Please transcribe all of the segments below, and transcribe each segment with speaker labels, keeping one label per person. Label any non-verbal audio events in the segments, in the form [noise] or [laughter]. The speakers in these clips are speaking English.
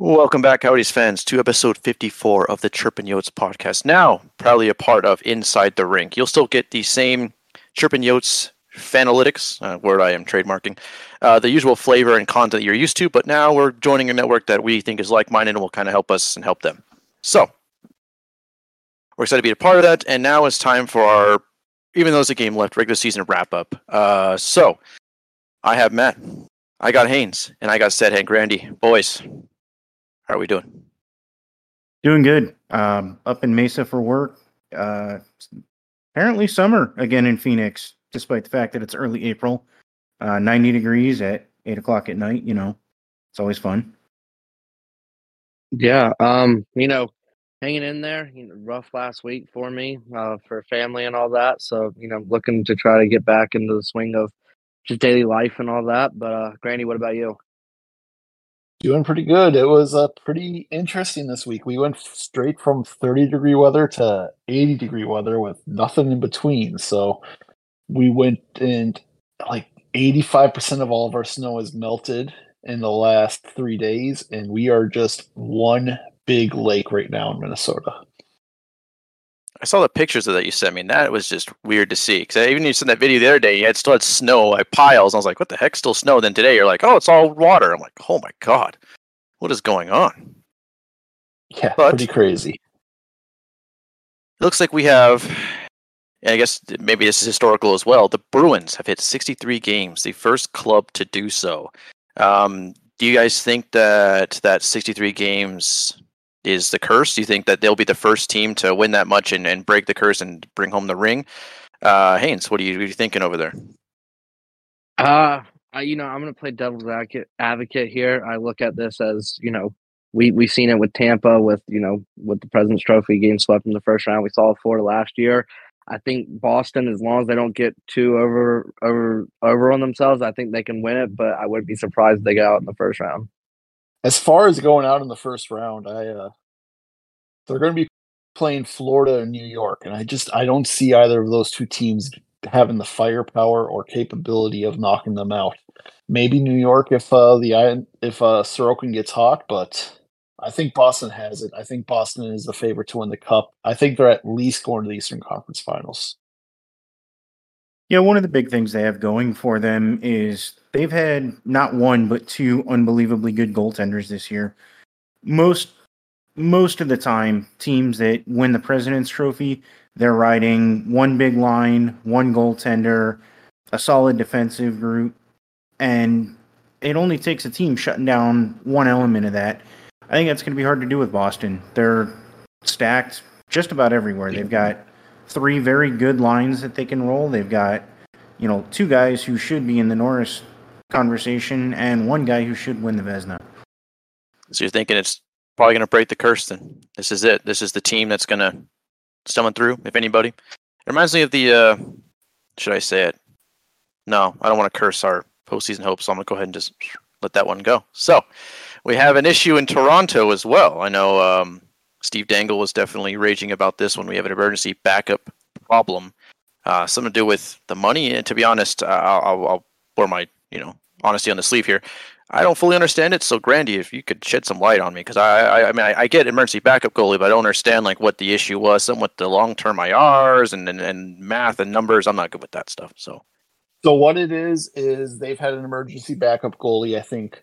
Speaker 1: Welcome back, Coyotes fans, to episode 54 of the Chirpin Yotes podcast. Now, proudly a part of Inside the Rink. You'll still get the same Chirpin Yotes fanalytics, uh, word I am trademarking, uh, the usual flavor and content you're used to, but now we're joining a network that we think is like minded and will kind of help us and help them. So, we're excited to be a part of that, and now it's time for our, even though there's a game left, regular season wrap up. Uh, so, I have Matt, I got Haynes, and I got Hank Grandy. Boys, how are we doing?
Speaker 2: Doing good. Um, up in Mesa for work. Uh, apparently summer again in Phoenix, despite the fact that it's early April. Uh, 90 degrees at eight o'clock at night. You know, it's always fun.
Speaker 3: Yeah. Um, you know, hanging in there. You know, rough last week for me, uh, for family and all that. So, you know, looking to try to get back into the swing of just daily life and all that. But uh Granny, what about you?
Speaker 4: Doing pretty good. It was uh, pretty interesting this week. We went straight from 30 degree weather to 80 degree weather with nothing in between. So we went and like 85% of all of our snow has melted in the last three days, and we are just one big lake right now in Minnesota.
Speaker 1: I saw the pictures of that you sent me, and that was just weird to see. Because even you sent that video the other day, you had still had snow, like piles. And I was like, "What the heck? Still snow?" Then today, you're like, "Oh, it's all water." I'm like, "Oh my god, what is going on?"
Speaker 4: Yeah,
Speaker 1: But-
Speaker 4: pretty crazy.
Speaker 1: It looks like we have, and I guess maybe this is historical as well. The Bruins have hit 63 games, the first club to do so. Um, do you guys think that that 63 games is the curse? Do you think that they'll be the first team to win that much and, and break the curse and bring home the ring? Uh, Haynes, what are you, what are you thinking over there?
Speaker 3: Uh, I, you know, I'm going to play devil's advocate, here. I look at this as, you know, we we've seen it with Tampa with, you know, with the President's Trophy game swept in the first round. We saw it Florida last year. I think Boston, as long as they don't get too over over over on themselves, I think they can win it. But I wouldn't be surprised if they get out in the first round.
Speaker 4: As far as going out in the first round, I uh, they're going to be playing Florida and New York, and I just I don't see either of those two teams having the firepower or capability of knocking them out. Maybe New York if uh, the if uh, Sorokin gets hot, but I think Boston has it. I think Boston is the favorite to win the cup. I think they're at least going to the Eastern Conference Finals.
Speaker 2: Yeah, one of the big things they have going for them is they've had not one but two unbelievably good goaltenders this year. Most most of the time, teams that win the President's Trophy, they're riding one big line, one goaltender, a solid defensive group, and it only takes a team shutting down one element of that. I think that's going to be hard to do with Boston. They're stacked just about everywhere. They've got three very good lines that they can roll. They've got, you know, two guys who should be in the Norris conversation and one guy who should win the Vezina.
Speaker 1: So you're thinking it's probably going to break the curse then? This is it. This is the team that's going to summon through, if anybody. It reminds me of the, uh, should I say it? No, I don't want to curse our postseason hopes, so I'm going to go ahead and just let that one go. So we have an issue in Toronto as well. I know um, Steve Dangle was definitely raging about this when we have an emergency backup problem. Uh, something to do with the money. And to be honest, I'll, I'll pour my you know honesty on the sleeve here. I don't fully understand it. So, Grandy, if you could shed some light on me, because I, I, I mean, I, I, get emergency backup goalie, but I don't understand like what the issue was, and what the long term IRs and, and and math and numbers. I'm not good with that stuff. So,
Speaker 4: so what it is is they've had an emergency backup goalie. I think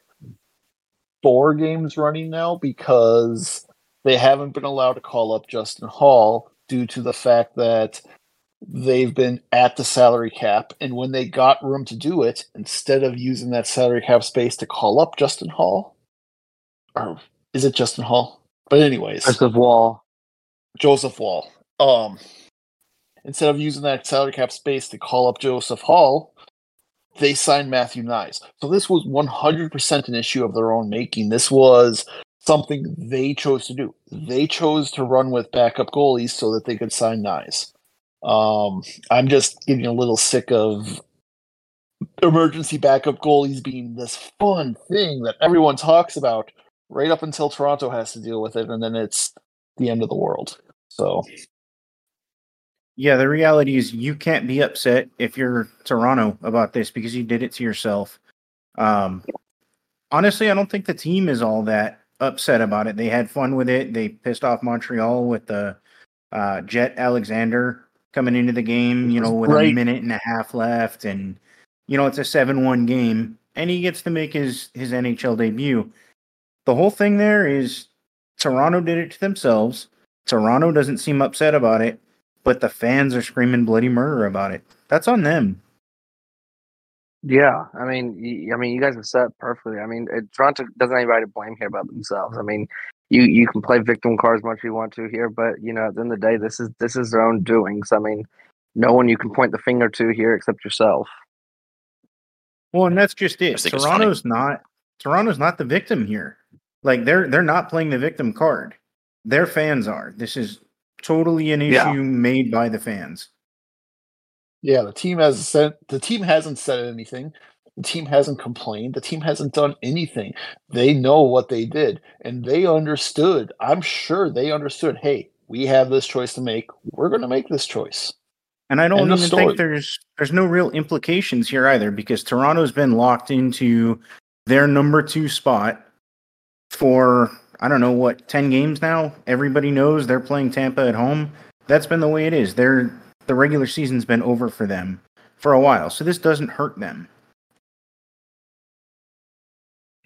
Speaker 4: four games running now because they haven't been allowed to call up Justin Hall due to the fact that they've been at the salary cap. And when they got room to do it, instead of using that salary cap space to call up Justin Hall, or is it Justin Hall? But anyways,
Speaker 3: Joseph Woll.
Speaker 4: Joseph Woll. Um, instead of using that salary cap space to call up Joseph Hall, they signed Matthew Knies. So this was 100% an issue of their own making. This was something they chose to do. They chose to run with backup goalies so that they could sign Knies. Um, I'm just getting a little sick of emergency backup goalies being this fun thing that everyone talks about right up until Toronto has to deal with it, and then it's the end of the world. So,
Speaker 2: yeah, the reality is you can't be upset if you're Toronto about this because you did it to yourself. Um, honestly, I don't think the team is all that upset about it. They had fun with it. They pissed off Montreal with the uh, Jett Alexander coming into the game, you know, with
Speaker 4: Right.
Speaker 2: a minute and a half left, and you know it's a seven-one game, and he gets to make his his NHL debut. The whole thing there is Toronto did it to themselves. Toronto doesn't seem upset about it, but the fans are screaming bloody murder about it. That's on them.
Speaker 3: Yeah, I mean, y- I mean, you guys have said perfectly. I mean, it, Toronto doesn't have anybody to blame here but themselves. I mean, you you can play victim card as much as you want to here, but you know, at the end of the day, this is this is their own doings. I mean, no one you can point the finger to here except yourself.
Speaker 2: Well, and that's just it.
Speaker 1: just think it's funny.
Speaker 2: Toronto's not Toronto's not the victim here. Like they're they're not playing the victim card. Their fans are. This is totally an issue
Speaker 3: Yeah.
Speaker 2: made by the fans.
Speaker 4: Yeah, the team has said the team hasn't said anything. The team hasn't complained. The team hasn't done anything. They know what they did, and they understood. I'm sure they understood. Hey, we have this choice to make. We're going to make this choice.
Speaker 2: And I don't even
Speaker 4: story.
Speaker 2: think there's there's no real implications here either because Toronto's been locked into their number 2 spot for I don't know what 10 games now. Everybody knows they're playing Tampa at home. That's been the way it is. They're the regular season's been over for them for a while. So this doesn't hurt them.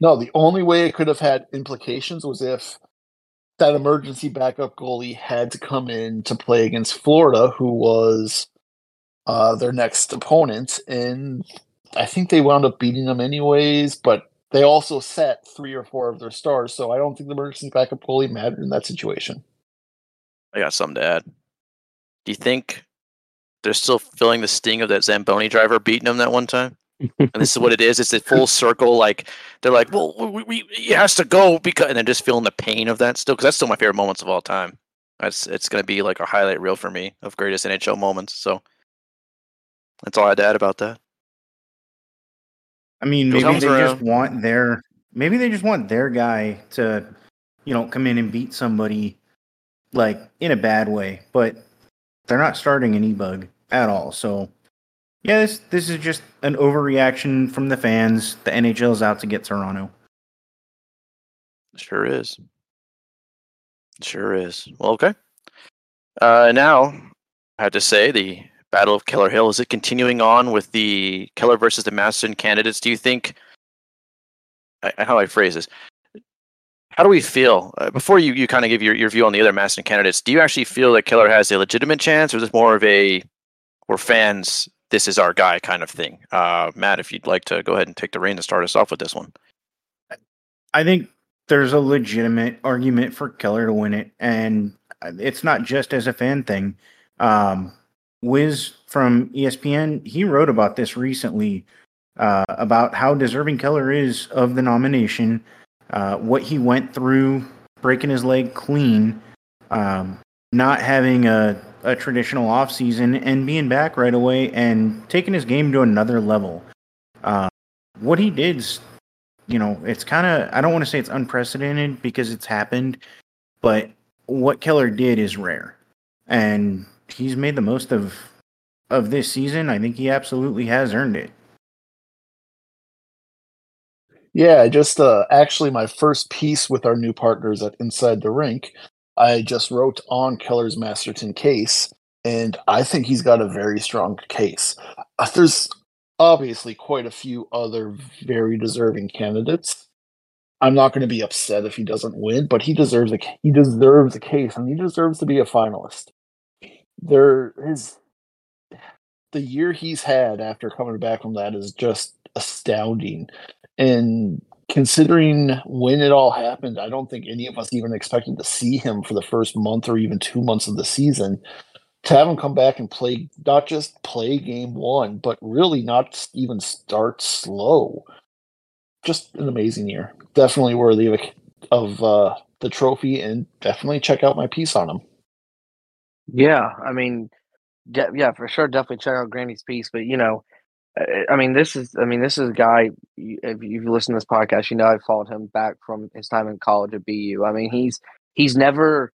Speaker 4: No, the only way it could have had implications was if that emergency backup goalie had to come in to play against Florida, who was uh, their next opponent, and I think they wound up beating them anyways. But they also set three or four of their stars, so I don't think the emergency backup goalie mattered in that situation.
Speaker 1: I got something to add. Do you think they're still feeling the sting of that Zamboni driver beating them that one time? and this is what it is. It's a full circle. Like they're like, well, we, we, he has to go because, and they're just feeling the pain of that still. Because that's still my favorite moments of all time. That's it's gonna be like a highlight reel for me of greatest NHL moments. So that's all I had to add about that.
Speaker 2: I mean, maybe they just want their maybe they just want their guy to, you know, come in and beat somebody like in a bad way, but they're not starting an e-bug at all. So yeah, this this is just an overreaction from the fans. The NHL's out to get Toronto.
Speaker 1: Sure is. Sure is. Well, okay. Uh, now, I have to say the Battle of Keller Hill is it continuing on with the Keller versus the Masterton candidates? Do you think? I, how do I phrase this? How do we feel uh, before you, you kind of give your, your view on the other Masterton candidates? Do you actually feel that Keller has a legitimate chance, or is this more of a we're fans, this is our guy kind of thing? Uh, Matt, if you'd like to go ahead and take the reign and start us off with this one.
Speaker 2: I think there's a legitimate argument for Keller to win it, and it's not just as a fan thing. Um, Wysh from ESPN, he wrote about this recently uh, about how deserving Keller is of the nomination, uh, what he went through breaking his leg clean, um, not having a, a traditional offseason, and being back right away and taking his game to another level. Uh, what he did, you know, it's kind of I don't want to say it's unprecedented because it's happened, but what Keller did is rare. And he's made the most of of this season. I think he absolutely has earned it.
Speaker 4: Yeah, just uh, actually my first piece with our new partners at Inside the Rink, I just wrote on Keller's Masterton case, and I think he's got a very strong case. Uh, there's obviously quite a few other very deserving candidates. I'm not going to be upset if he doesn't win, but he deserves a he deserves a case, and he deserves to be a finalist. There his the year he's had after coming back from that is just astounding. And considering when it all happened, I don't think any of us even expected to see him for the first month or even two months of the season. To have him come back and play, not just play game one, but really not even start slow. Just an amazing year. Definitely worthy of, of uh, the trophy, and definitely check out my piece on him.
Speaker 3: Yeah, I mean, de- yeah, for sure. Definitely check out Granny's piece. But you know, I- mean, this is, I mean, this is a guy. If you've listened to this podcast, you know I've followed him back from his time in college at BU. I mean, he's he's never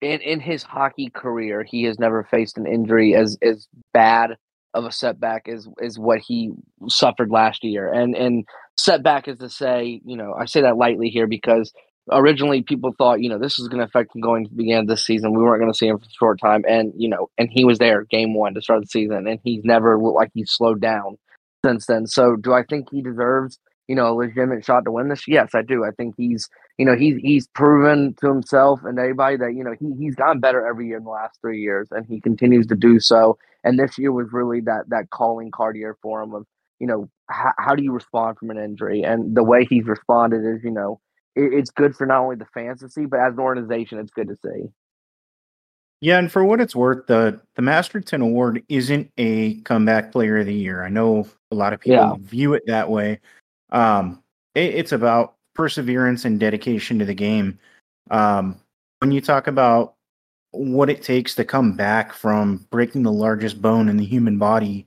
Speaker 3: in in his hockey career he has never faced an injury as as bad of a setback as is what he suffered last year. And and setback is to say, you know, I say that lightly here because originally people thought, you know, this is going to affect him going to the beginning of this season. We weren't going to see him for a short time, and you know, and he was there game one to start the season, and he's never looked like he's slowed down since then. So, do I think he deserves, you know, a legitimate shot to win this? Yes, I do. I think he's, you know, he's he's proven to himself and everybody that you know he he's gotten better every year in the last three years, and he continues to do so. And this year was really that that calling card year for him of, you know, how, how do you respond from an injury? And the way he's responded is, you know it, it's good for not only the fans to see, but as an organization, it's good to see.
Speaker 2: Yeah, and for what it's worth, the the Masterton Award isn't a comeback player of the year. I know a lot of people yeah. view it that way. Um, it, it's about perseverance and dedication to the game. Um, when you talk about what it takes to come back from breaking the largest bone in the human body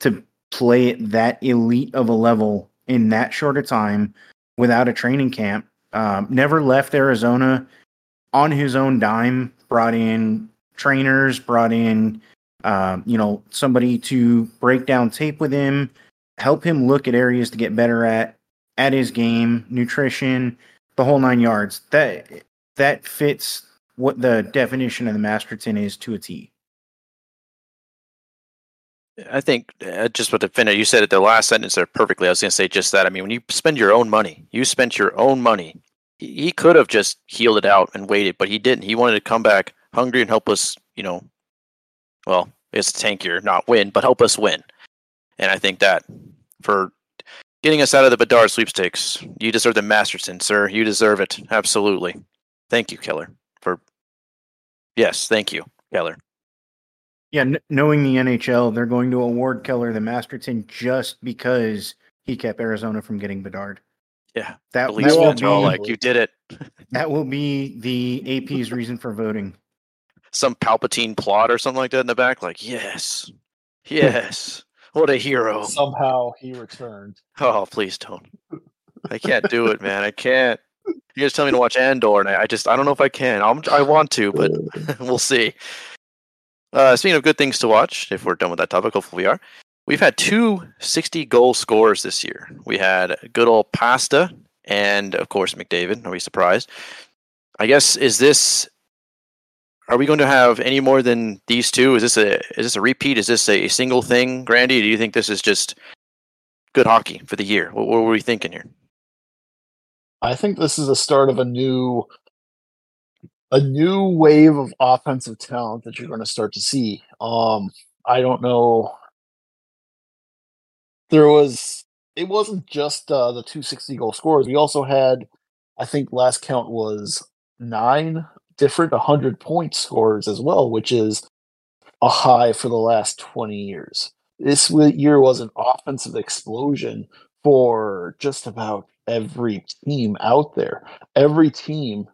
Speaker 2: to play at that elite of a level in that short a time without a training camp um, never left Arizona on his own dime. Brought in trainers, brought in um, you know somebody to break down tape with him, help him look at areas to get better at at his game, nutrition, the whole nine yards. That that fits what the definition of the Masterton is to a T.
Speaker 1: I think uh, just what the finish you said at the last sentence there perfectly. I was going to say just that. I mean, when you spend your own money, you spent your own money. He, he could have just healed it out and waited, but he didn't. He wanted to come back hungry and help us. You know, well, it's tankier, not win, but help us win. And I think that for getting us out of the Bedard sweepstakes, you deserve the Masterton, sir. You deserve it. Absolutely. Thank you, Keller. For yes, thank you, Keller.
Speaker 2: Yeah, n- knowing the NHL, they're going to award Keller the Masterton just because he kept Arizona from getting Bedard.
Speaker 1: Yeah, that, that will be like you did it. [laughs]
Speaker 2: that will be the AP's reason for voting.
Speaker 1: Some Palpatine plot or something like that in the back. Like, yes, yes, what a hero!
Speaker 4: Somehow he returned.
Speaker 1: Oh, please don't. I can't do it, man. I can't. You guys tell me to watch Andor, and I, I just I don't know if I can. I'm, I want to, but [laughs] we'll see. Uh, speaking of good things to watch, if we're done with that topic, hopefully we are. We've had two 60 goal scorers this year. We had good old Pasta and, of course, McDavid. Are we surprised? I guess is this. Are we going to have any more than these two? Is this a is this a repeat? Is this a single thing, Grandy? Do you think this is just good hockey for the year? What, what were we thinking here?
Speaker 4: I think this is the start of a new a new wave of offensive talent that you're going to start to see. Um, I don't know. There was. It wasn't just uh, the 260 goal scorers. We also had, I think, last count was nine different 100 point scores as well, which is a high for the last 20 years. This year was an offensive explosion for just about every team out there. Every team,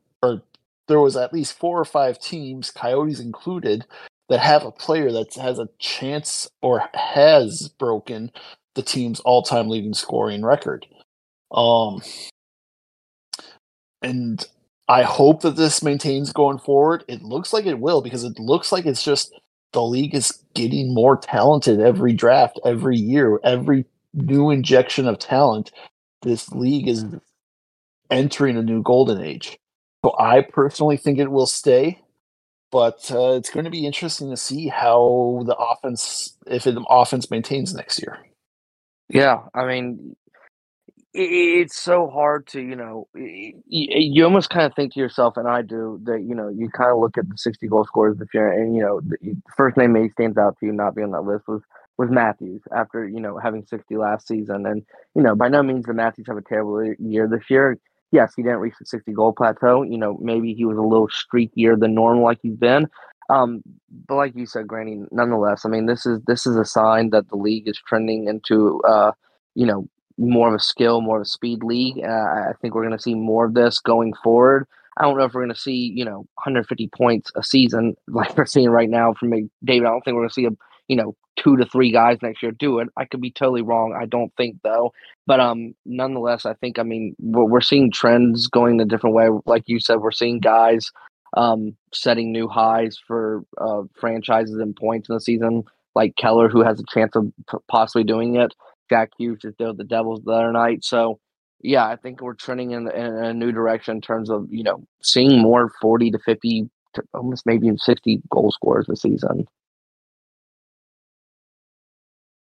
Speaker 4: there was at least four or five teams, Coyotes included, that have a player that has a chance or has broken the team's all-time leading scoring record. Um, and I hope that this maintains going forward. It looks like it will because it looks like it's just the league is getting more talented every draft, every year, every new injection of talent. This league is entering a new golden age. So I personally think it will stay, but uh, it's going to be interesting to see how the offense, if the offense maintains next year.
Speaker 3: Yeah, I mean, it's so hard to you know you, almost kind of think to yourself and i do that you know you kind of look at the 60 goal scorers this year and you know the first name maybe stands out to you not being on that list was was matthews after you know having 60 last season and you know by no means the matthews have a terrible year this year yes, he didn't reach the 60 goal plateau. You know, maybe he was a little streakier than normal, like he's been. Um, but like you said, Granny, nonetheless, I mean, this is this is a sign that the league is trending into, uh, you know, more of a skill, more of a speed league. Uh, I think we're going to see more of this going forward. I don't know if we're going to see, you know, 150 points a season [laughs] like we're seeing right now from David. I don't think we're going to see a, you know, two to three guys next year do it. I could be totally wrong. I don't think though. But um, nonetheless, I think I mean we're, we're seeing trends going a different way. Like you said, we're seeing guys um, setting new highs for uh, franchises and points in the season. Like Keller, who has a chance of possibly doing it. Jack Hughes just did the Devils the other night. So yeah, I think we're trending in, in a new direction in terms of you know seeing more forty to fifty, to almost maybe even sixty goal scorers this season.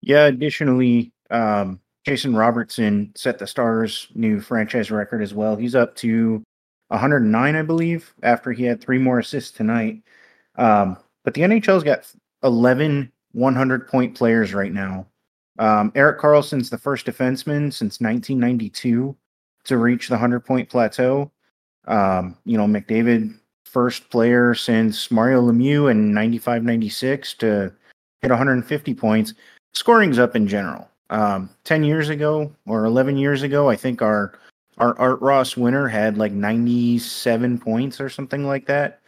Speaker 2: Yeah. Additionally, um, Jason Robertson set the Stars' new franchise record as well. He's up to 109, I believe, after he had three more assists tonight. Um, but the NHL's got 11 100 point players right now. Um, Erik Karlsson's the first defenseman since 1992 to reach the 100 point plateau. Um, you know, McDavid, first player since Mario Lemieux in 95 96 to hit 150 points. Scoring's up in general. Um, 10 years ago or 11 years ago, I think our our Art Ross winner had like 97 points or something like that.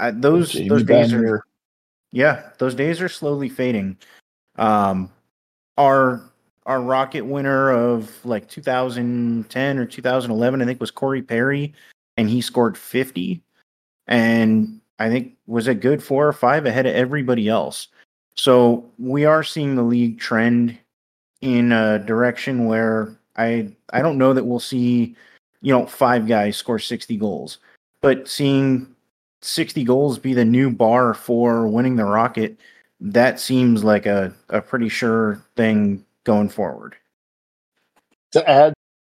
Speaker 2: Uh, those
Speaker 4: Jamie
Speaker 2: those days
Speaker 4: Benn.
Speaker 2: are yeah, those days are slowly fading. Um, our our Rocket winner of like 2010 or 2011, I think, was Corey Perry, and he scored 50, and I think was a good four or five ahead of everybody else. So we are seeing the league trend in a direction where I I don't know that we'll see, you know, five guys score 60 goals, but seeing 60 goals be the new bar for winning the Rocket, that seems like a, a pretty sure thing going forward.
Speaker 4: to add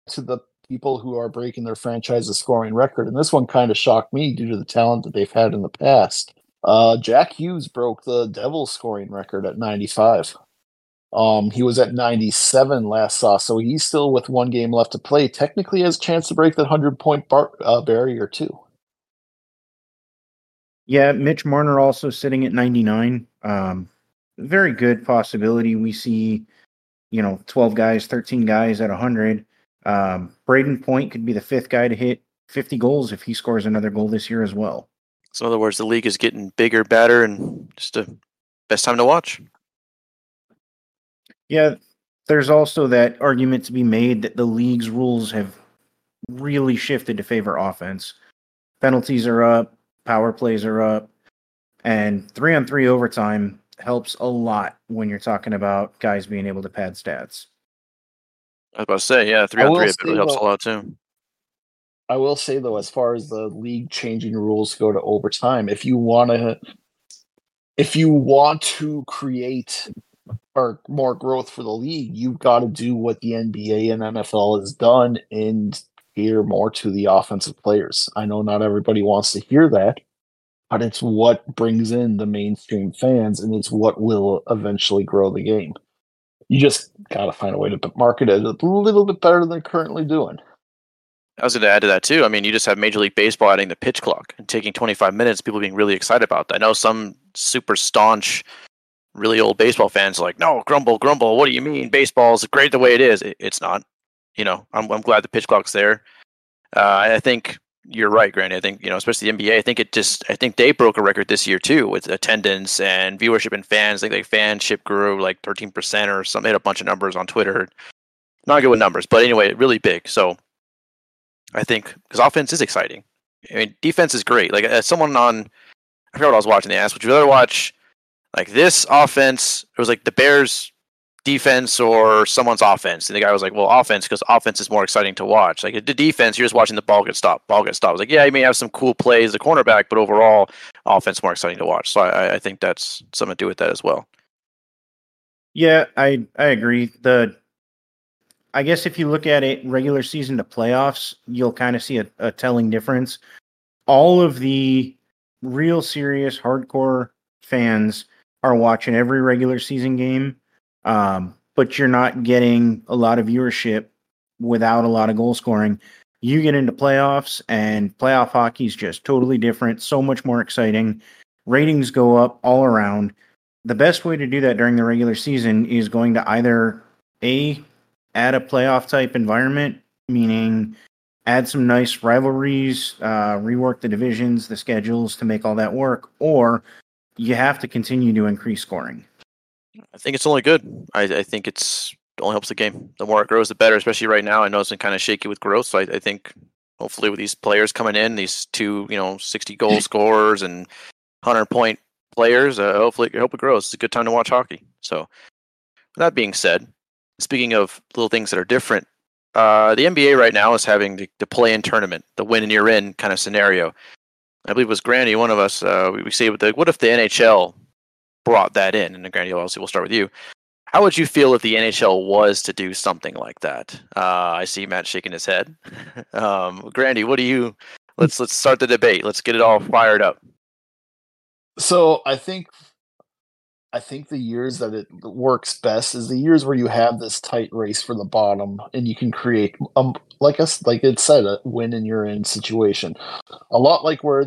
Speaker 4: to the people who are breaking their franchise's scoring record, and this one kind of shocked me due to the talent that they've had in the past. Uh, Jack Hughes broke the Devils scoring record at 95. Um, he was at 97 last saw, so he's still with one game left to play. Technically, has a chance to break that 100 point bar- uh, barrier too.
Speaker 2: Yeah, Mitch Marner also sitting at 99. Um, very good possibility. We see, you know, 12 guys, 13 guys at 100. Um, Brayden Point could be the fifth guy to hit 50 goals if he scores another goal this year as well.
Speaker 1: So, in other words, the league is getting bigger, better, and just the best time to watch.
Speaker 2: Yeah, there's also that argument to be made that the league's rules have really shifted to favor offense. Penalties are up, power plays are up, and three on three overtime helps a lot when you're talking about guys being able to pad stats.
Speaker 1: I was about to say, yeah, three
Speaker 4: I
Speaker 1: on three it
Speaker 4: say,
Speaker 1: helps
Speaker 4: though-
Speaker 1: a lot too.
Speaker 4: I will say though, as far as the league changing rules go to overtime, if you want to, if you want to create or more growth for the league, you've got to do what the NBA and NFL has done and hear more to the offensive players. I know not everybody wants to hear that, but it's what brings in the mainstream fans, and it's what will eventually grow the game. You just got to find a way to market it a little bit better than they're currently doing.
Speaker 1: I was going to add to that too. I mean, you just have Major League Baseball adding the pitch clock and taking 25 minutes. People being really excited about that. I know some super staunch, really old baseball fans like, "No, grumble, grumble. What do you mean? Baseball's great the way it is." It, it's not. You know, I'm I'm glad the pitch clock's there. Uh, I think you're right, Grant. I think you know, especially the NBA. I think it just. I think they broke a record this year too with attendance and viewership and fans. I think like fanship grew like 13 percent or something. Had a bunch of numbers on Twitter. Not good with numbers, but anyway, really big. So I think because offense is exciting. I mean, defense is great. Like as someone on, I forgot what I was watching. They asked, "Would you rather watch like this offense?" It was like the Bears' defense or someone's offense, and the guy was like, "Well, offense because offense is more exciting to watch." Like the defense, you're just watching the ball get stopped, ball get stopped. Like, yeah, you may have some cool plays, the cornerback, but overall, offense more exciting to watch. So I, I think that's something to do with that as well.
Speaker 2: Yeah, I I agree. The I guess if you look at it regular season to playoffs, you'll kind of see a, a telling difference. All of the real serious hardcore fans are watching every regular season game, um, but you're not getting a lot of viewership without a lot of goal scoring. You get into playoffs, and playoff hockey is just totally different, so much more exciting. Ratings go up all around the best way to do that during the regular season is going to either a add a playoff type environment, meaning add some nice rivalries, uh, rework the divisions, the schedules to make all that work, or you have to continue to increase scoring.
Speaker 1: I think it's only good. I, I think it's it only helps the game. The more it grows, the better. Especially right now, I know it's been kind of shaky with growth. So I, I think hopefully with these players coming in, these two you know sixty goal scorers and hundred point players, uh, hopefully I hope it grows. It's a good time to watch hockey. So that being said, speaking of little things that are different, Uh, the NBA right now is having the, the play-in tournament, the win and you're in kind of scenario. I believe it was Grandy, one of us. Uh, we, we say, the, what if the NHL brought that in? And Grandy, obviously, we'll start with you. How would you feel if the NHL was to do something like that? Uh, I see Matt shaking his head. [laughs] um, Grandy, what do you? Let's let's start the debate. Let's get it all fired up.
Speaker 4: So I think I think the years that it works best is the years where you have this tight race for the bottom and you can create um like us like it said a win and you're in situation. A lot like where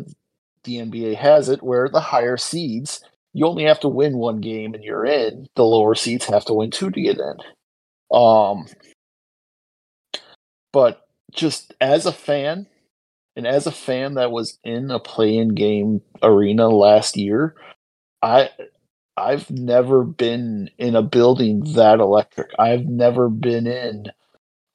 Speaker 4: the NBA has it where the higher seeds you only have to win one game and you're in. The lower seeds have to win two to get in. Um but just as a fan and as a fan that was in a play-in game arena last year, I I've never been in a building that electric. I've never been in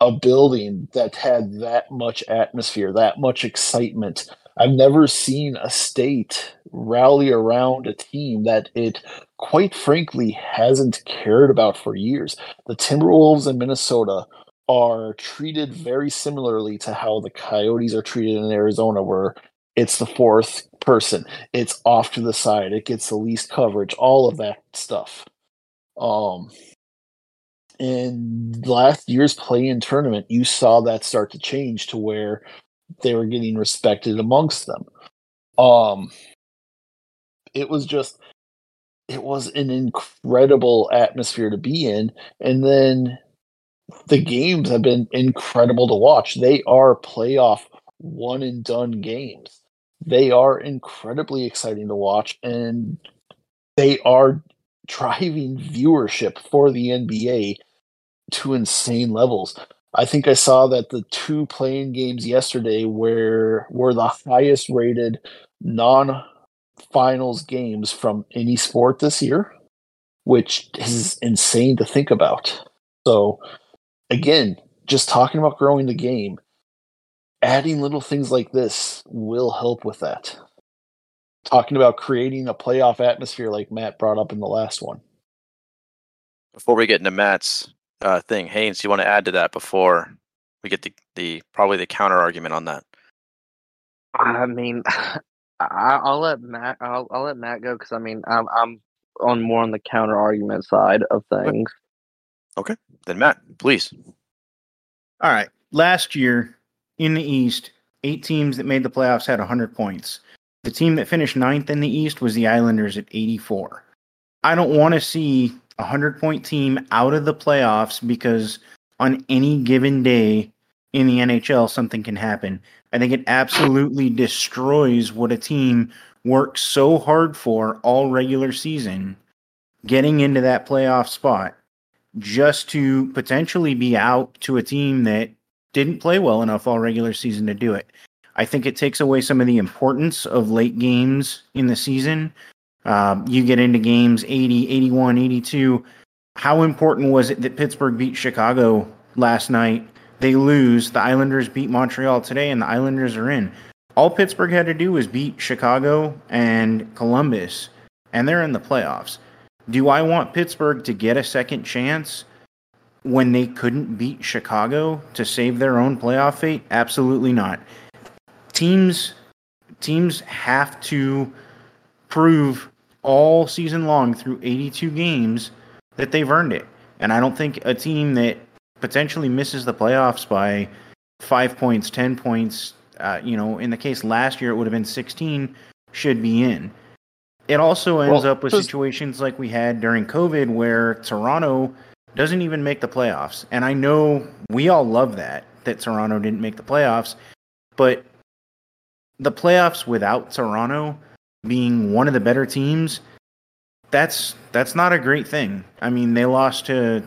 Speaker 4: a building that had that much atmosphere, that much excitement. I've never seen a state rally around a team that it quite frankly hasn't cared about for years. The Timberwolves in Minnesota are treated very similarly to how the Coyotes are treated in Arizona, where it's the fourth person, it's off to the side, it gets the least coverage, all of that stuff. Um, in last year's play-in tournament, you saw that start to change to where they were getting respected amongst them. Um, it was just, it was an incredible atmosphere to be in, and then the games have been incredible to watch. They are playoff one and done games. They are incredibly exciting to watch, and they are driving viewership for the NBA to insane levels. I think I saw that the two play-in games yesterday were were the highest rated non finals games from any sport this year, which is insane to think about. So again, just talking about growing the game, adding little things like this will help with that. Talking about creating a playoff atmosphere like Matt brought up in the last one.
Speaker 1: Before we get into Matt's uh, thing, Haynes, you want to add to that before we get the, the probably the counter argument on that?
Speaker 3: I mean, [laughs] I, will let Matt. I'll, I'll let Matt go because I mean, I'm I'm on more on the counter argument side of things.
Speaker 1: Okay, then Matt, please.
Speaker 2: All right. Last year in the East, eight teams that made the playoffs had 100 points. The team that finished ninth in the East was the Islanders at 84. I don't want to see a 100 point team out of the playoffs because on any given day in the NHL, something can happen. I think it absolutely destroys what a team works so hard for all regular season, getting into that playoff spot just to potentially be out to a team that didn't play well enough all regular season to do it. I think it takes away some of the importance of late games in the season. Um, you get into games 80, 81, 82. How important was it that Pittsburgh beat Chicago last night? They lose. The Islanders beat Montreal today, and the Islanders are in. All Pittsburgh had to do was beat Chicago and Columbus, and they're in the playoffs. Do I want Pittsburgh to get a second chance when they couldn't beat Chicago to save their own playoff fate? Absolutely not. Teams teams have to prove all season long through 82 games that they've earned it. And I don't think a team that potentially misses the playoffs by 5 points, 10 points, uh, you know, in the case last year it would have been 16 should be in. It also ends well, up with situations like we had during COVID where Toronto doesn't even make the playoffs. And I know we all love that, that Toronto didn't make the playoffs, but the playoffs without Toronto being one of the better teams, that's that's not a great thing. I mean, they lost to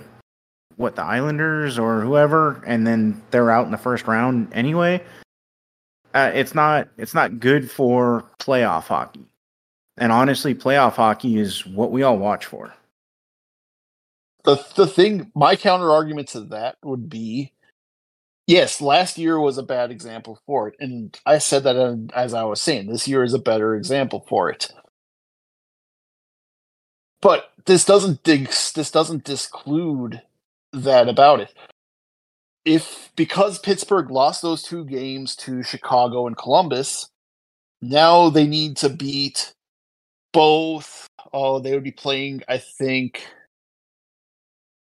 Speaker 2: what the Islanders or whoever, and then they're out in the first round anyway. Uh, it's not it's not good for playoff hockey. And honestly, playoff hockey is what we all watch for.
Speaker 4: The the thing, my counter argument to that would be, yes, last year was a bad example for it, and I said that as I was saying, this year is a better example for it. But this doesn't this doesn't disclude that about it. if because Pittsburgh lost those two games to Chicago and Columbus, now they need to beat both. Oh, they would be playing, I think.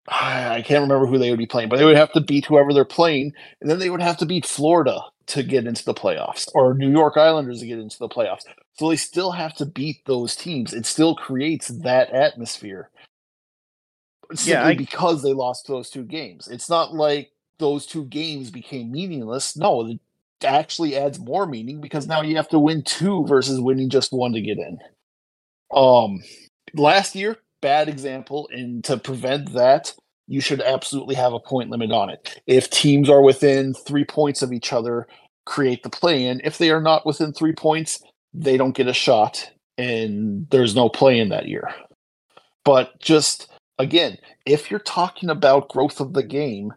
Speaker 4: [sighs] I can't remember who they would be playing, but they would have to beat whoever they're playing, and then they would have to beat Florida to get into the playoffs, or New York Islanders to get into the playoffs. So they still have to beat those teams. It still creates that atmosphere. Simply
Speaker 2: Yeah, I-
Speaker 4: because they lost those two games. It's not like those two games became meaningless. No, it actually adds more meaning because now you have to win two versus winning just one to get in. Um last year, bad example, and to prevent that, you should absolutely have a point limit on it. If teams are within three points of each other, create the play in. If they are not within three points, they don't get a shot, and there's no play in that year. But just again, if you're talking about growth of the game,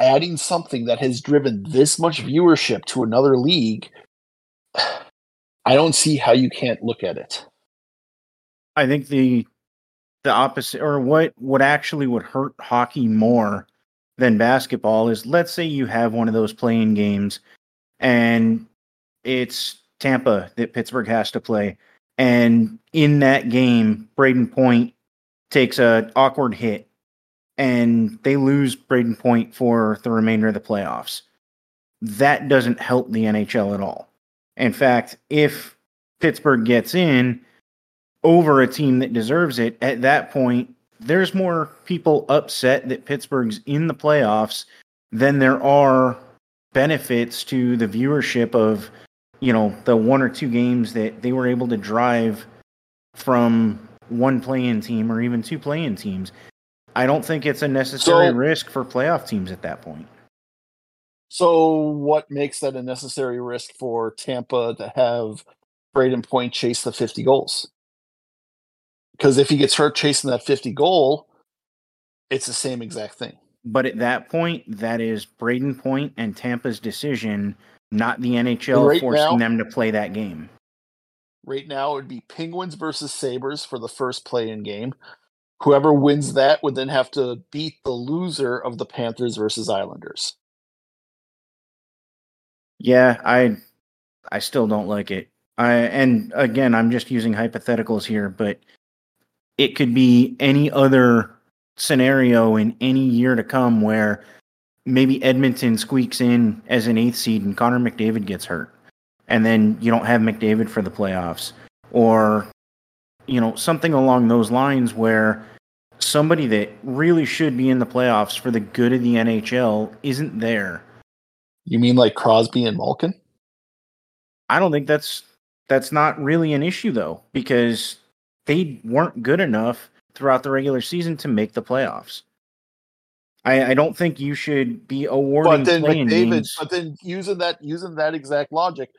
Speaker 4: adding something that has driven this much viewership to another league, [sighs] I don't see how you can't look at it.
Speaker 2: I think the the opposite or what what actually would hurt hockey more than basketball is let's say you have one of those play-in games and it's Tampa that Pittsburgh has to play and in that game Brayden Point takes a awkward hit and they lose Brayden Point for the remainder of the playoffs. That doesn't help the NHL at all. In fact, if Pittsburgh gets in, over a team that deserves it, at that point, there's more people upset that Pittsburgh's in the playoffs than there are benefits to the viewership of, you know, the one or two games that they were able to drive from one play-in team or even two play-in teams. I don't think it's a necessary
Speaker 4: So-
Speaker 2: risk for playoff teams at that point.
Speaker 4: So, what makes that a necessary risk for Tampa to have Brayden Point chase the 50 goals? Because if he gets hurt chasing that 50 goal, it's the same exact thing.
Speaker 2: But at that point, that is Brayden Point and Tampa's decision, not the NHL
Speaker 4: Right
Speaker 2: forcing
Speaker 4: now-
Speaker 2: them to play that game.
Speaker 4: Right now, it would be Penguins versus Sabres for the first play in game. Whoever wins that would then have to beat the loser of the Panthers versus Islanders.
Speaker 2: Yeah, I I still don't like it. I and again, I'm just using hypotheticals here, but it could be any other scenario in any year to come where maybe Edmonton squeaks in as an eighth seed and Connor McDavid gets hurt. And then you don't have McDavid for the playoffs. Or, you know, something along those lines where somebody that really should be in the playoffs for the good of the NHL isn't there.
Speaker 4: You mean like Crosby and Malkin?
Speaker 2: I don't think that's that's not really an issue though, because they weren't good enough throughout the regular season to make the playoffs. I, I don't think you should be awarding
Speaker 4: But then McDavid,
Speaker 2: games.
Speaker 4: but then using that using that exact logic,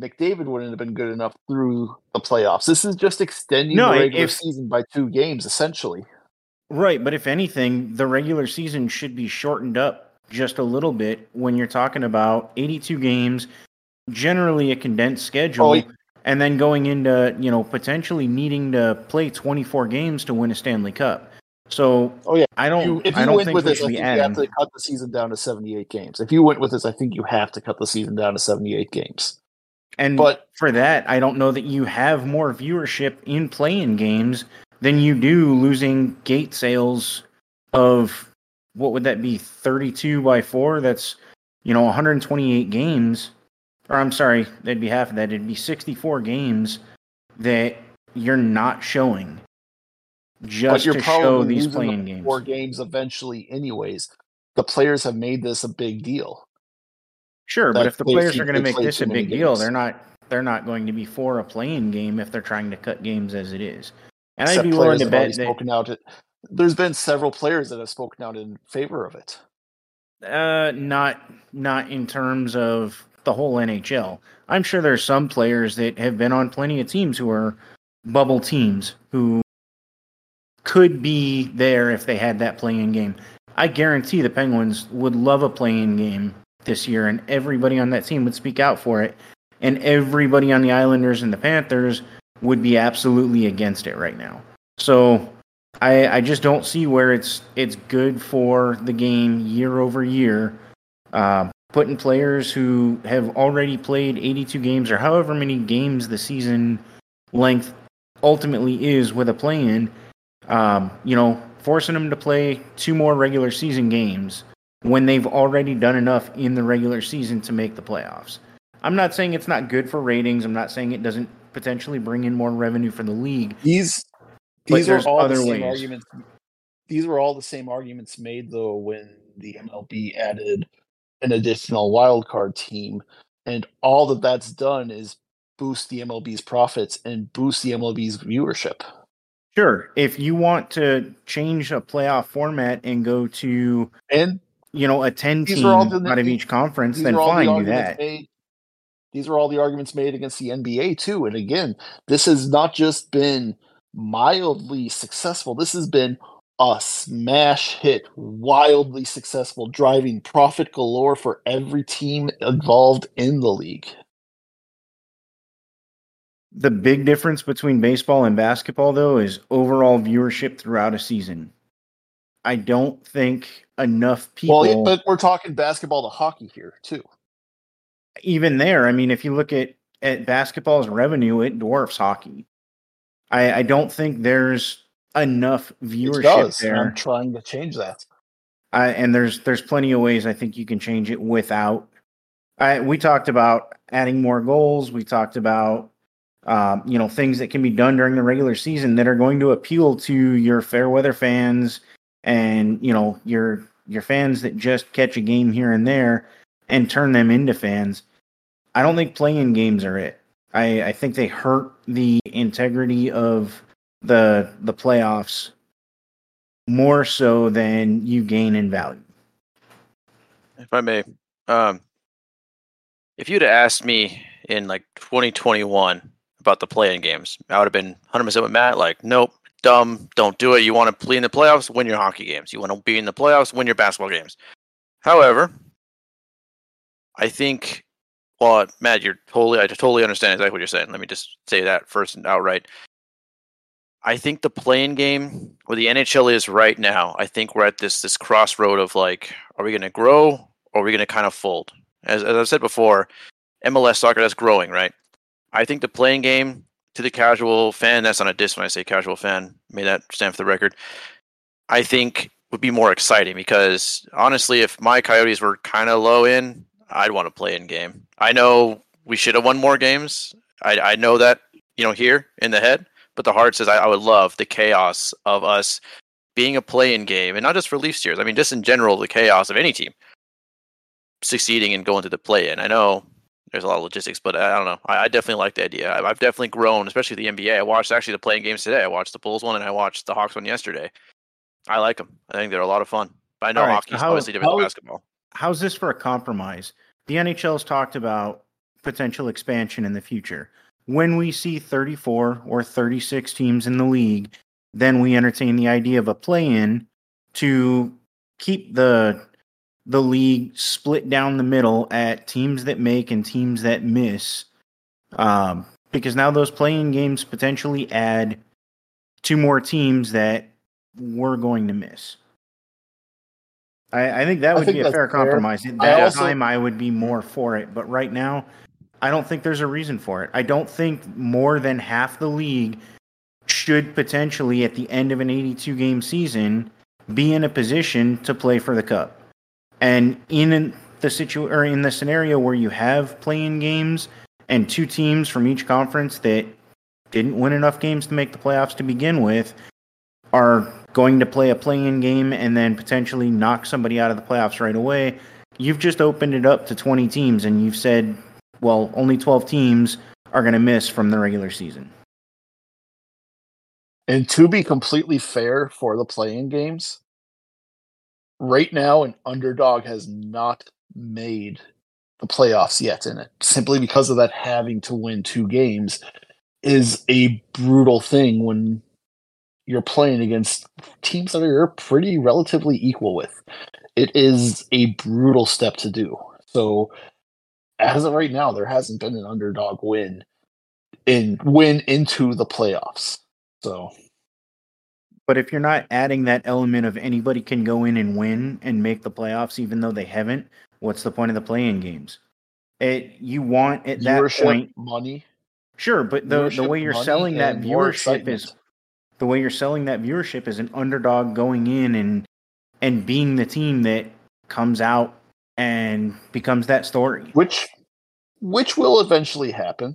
Speaker 4: McDavid wouldn't have been good enough through the playoffs. This is just extending
Speaker 2: No,
Speaker 4: the regular
Speaker 2: if-
Speaker 4: season by two games, essentially.
Speaker 2: Right, but if anything, the regular season should be shortened up just a little bit when you're talking about 82 games, generally a condensed oh, schedule,
Speaker 4: Oh,
Speaker 2: and then going into, you know, potentially needing to play 24 games to win a Stanley Cup. So
Speaker 4: Oh yeah.
Speaker 2: I don't
Speaker 4: You, if
Speaker 2: I don't
Speaker 4: went
Speaker 2: think
Speaker 4: with
Speaker 2: we
Speaker 4: this, I think you have to cut the season down to 78 games. If you went with this, I think you have to cut the season down to 78 games.
Speaker 2: And
Speaker 4: But-
Speaker 2: for that, I don't know that you have more viewership in play-in games than you do losing gate sales of what would that be 32 by 4 that's you know 128 games or I'm sorry that'd be half of that it'd be 64 games that you're not showing just
Speaker 4: you're
Speaker 2: to show these playing
Speaker 4: the
Speaker 2: games
Speaker 4: four games eventually, anyways. The players have made this a big deal.
Speaker 2: Sure, but if the players are going to make this a big deal, they're not they're not going to be for a play-in game if they're trying to cut games as it is. And I'd
Speaker 4: Except
Speaker 2: be willing to bet that
Speaker 4: spoken out. It, there's been several players that have spoken out in favor of it.
Speaker 2: uh, not not in terms of the whole NHL. I'm sure there's some players that have been on plenty of teams who are bubble teams who could be there if they had that play-in game. I guarantee the Penguins would love a play-in game this year, and everybody on that team would speak out for it, and everybody on the Islanders and the Panthers would be absolutely against it right now. So I, I just don't see where it's it's good for the game year over year uh, putting players who have already played 82 games or however many games the season length ultimately is with a play-in. Um, you know, forcing them to play two more regular season games when they've already done enough in the regular season to make the playoffs. I'm not saying it's not good for ratings. I'm not saying it doesn't potentially bring in more revenue for the league.
Speaker 4: These these are all
Speaker 2: other
Speaker 4: the same
Speaker 2: ways.
Speaker 4: arguments. These were all the same arguments made though when the MLB added an additional wildcard team, and all that that's done is boost the MLB's profits and boost the MLB's viewership.
Speaker 2: Sure, if you want to change a playoff format and go to
Speaker 4: And
Speaker 2: you know a 10
Speaker 4: These
Speaker 2: team out of each conference, then
Speaker 4: all the
Speaker 2: do that.
Speaker 4: made. These are all the arguments made against the NBA too. And again, this has not just been mildly successful. This has been a smash hit, wildly successful, driving profit galore for every team involved in the league.
Speaker 2: The big difference between baseball and basketball, though, is overall viewership throughout a season. I don't think enough people,
Speaker 4: Well, but we're talking basketball to hockey here too.
Speaker 2: even there, I mean, if you look at, at basketball's revenue, it dwarfs hockey. I, I don't think there's enough
Speaker 4: It
Speaker 2: viewership
Speaker 4: does.
Speaker 2: there.
Speaker 4: I'm trying to change that.
Speaker 2: I, and there's there's plenty of ways I think you can change it without. I we talked about adding more goals. We talked about um, you know things that can be done during the regular season that are going to appeal to your fair weather fans and you know your your fans that just catch a game here and there and turn them into fans. I don't think play-in games are it. I, I think they hurt the integrity of the the playoffs more so than you gain in value.
Speaker 1: if I may, um, if you'd have asked me in like 2021 about the play-in games, I would have been 100% with Matt. Like, nope, dumb, don't do it. You want to play in the playoffs, win your hockey games. You want to be in the playoffs, win your basketball games. However, I think, well, Matt, you're totally, I totally understand exactly what you're saying. Let me just say that first and outright. I think the play-in game where the NHL is right now, I think we're at this this crossroad of like, are we going to grow or are we going to kind of fold? As, as I said before, MLS soccer that's growing, right? I think the play-in game to the casual fan, that's not a diss when I say casual fan, may that stand for the record. I think would be more exciting because honestly, if my Coyotes were kind of low in, I'd want to play in game. I know we should have won more games. I, I know that you know here in the head, but the heart says I, I would love the chaos of us being a play-in game, and not just for Leafs years. I mean, just in general, the chaos of any team succeeding and going to the play-in. I know there's a lot of logistics, but I, I don't know. I, I definitely like the idea. I, I've definitely grown, especially the NBA. I watched actually the play-in games today. I watched the Bulls one and I watched the Hawks one yesterday. I like them. I think they're a lot of fun. But I know
Speaker 2: right,
Speaker 1: hockey is
Speaker 2: so how-
Speaker 1: obviously different than basketball.
Speaker 2: How's this for a compromise? The NHL's talked about potential expansion in the future. When we see 34 or 36 teams in the league, then we entertain the idea of a play-in to keep the the league split down the middle at teams that make and teams that miss. Um, because now those play in games potentially add two more teams that we're going to miss. I, I think that would
Speaker 4: think
Speaker 2: be a fair
Speaker 4: fair.
Speaker 2: compromise. At
Speaker 4: I
Speaker 2: that
Speaker 4: also-
Speaker 2: time, I would be more for it. But right now, I don't think there's a reason for it. I don't think more than half the league should potentially, at the end of an 82 game season, be in a position to play for the cup. And in the situ or in the scenario where you have play-in games and two teams from each conference that didn't win enough games to make the playoffs to begin with are going to play a play-in game and then potentially knock somebody out of the playoffs right away. You've just opened it up to 20 teams and you've said, well, only 12 teams are going to miss from the regular season.
Speaker 4: And to be completely fair for the play-in games, right now an underdog has not made the playoffs yet in it. Simply because of that having to win two games is a brutal thing when you're playing against teams that you're pretty relatively equal with. It is a brutal step to do. So as of right now, there hasn't been an underdog win in win into the playoffs. So
Speaker 2: But if you're not adding that element of anybody can go in and win and make the playoffs, even though they haven't, what's the point of the play-in games? It you want at that
Speaker 4: Viewership,
Speaker 2: point,
Speaker 4: money.
Speaker 2: sure, but the the way you're selling that viewership is the way you're selling that viewership is an underdog going in and and being the team that comes out and becomes that story.
Speaker 4: which which will eventually happen.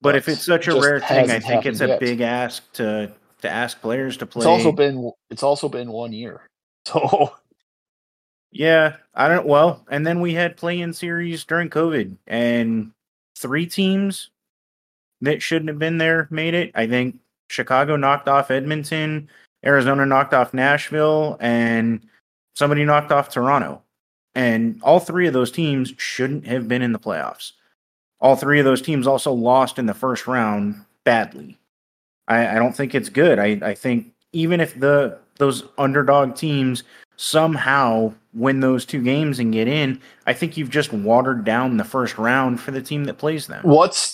Speaker 2: But if it's such a rare thing, I think it's a
Speaker 4: yet.
Speaker 2: big ask to to ask players to play.
Speaker 4: It's also been it's also been one year. [laughs] So
Speaker 2: Yeah, I don't. Well, and then we had play-in series during COVID, and three teams that shouldn't have been there made it. I think Chicago knocked off Edmonton, Arizona knocked off Nashville, and somebody knocked off Toronto. And all three of those teams shouldn't have been in the playoffs. All three of those teams also lost in the first round badly. I, I don't think it's good. I, I think even if the those underdog teams somehow win those two games and get in, I think you've just watered down the first round for the team that plays them.
Speaker 4: what's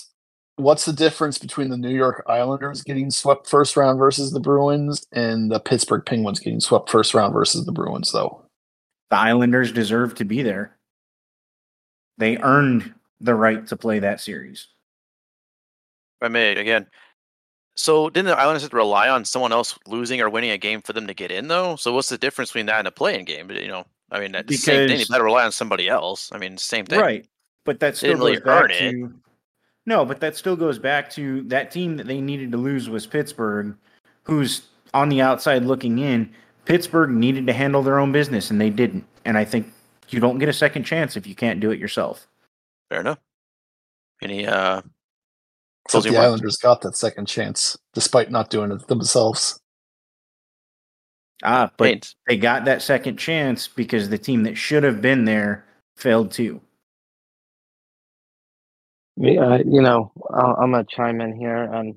Speaker 4: what's the difference between the New York Islanders getting swept first round versus the Bruins and the Pittsburgh Penguins getting swept first round versus the Bruins though?
Speaker 2: The Islanders deserve to be there. They earned the right to play that series.
Speaker 1: If I may again. So didn't the Islanders have to rely on someone else losing or winning a game for them to get in though? So what's the difference between that and a play-in game? You know, I mean, that's the same thing. You better rely on somebody else. I mean, same thing.
Speaker 2: Right. But that still
Speaker 1: didn't really
Speaker 2: goes back
Speaker 1: earn it.
Speaker 2: to No, but that still goes back to that team that they needed to lose was Pittsburgh, who's on the outside looking in. Pittsburgh needed to handle their own business and they didn't. And I think you don't get a second chance if you can't do it yourself.
Speaker 1: Fair enough. Any uh
Speaker 4: Except
Speaker 1: Closing
Speaker 4: the? Islanders got that second chance despite not doing it themselves.
Speaker 2: Ah, but
Speaker 1: Haynes?
Speaker 2: they got that second chance because the team that should have been there failed too.
Speaker 3: Yeah, you know, I'm gonna chime in here, and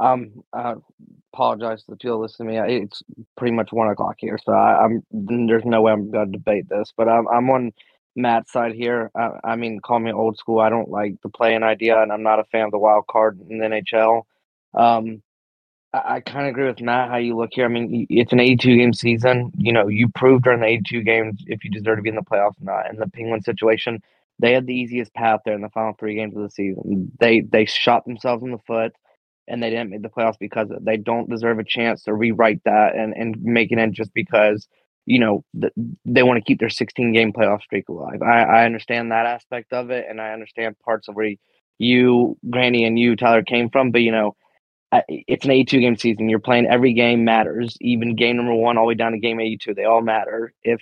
Speaker 3: um, I apologize to the people listening to me. It's pretty much one o'clock here, so I, I'm there's no way I'm gonna debate this. But I'm I'm on Matt's side here. I, I mean, call me old school. I don't like the play-in idea, and I'm not a fan of the wild card in the NHL. Um, I, I kind of agree with Matt how you look here. I mean, it's an 82 game season. You know, you proved during the 82 games if you deserve to be in the playoffs or not. In the Penguin situation, they had the easiest path there in the final three games of the season. They they shot themselves in the foot, and they didn't make the playoffs because they don't deserve a chance to rewrite that and and make it in just because you know th- they want to keep their 16 game playoff streak alive. I, I understand that aspect of it, and I understand parts of where you, Granny, and you, Tyler, came from. But you know, it's an 82 game season. You're playing every game matters, even game number one all the way down to game 82. They all matter. If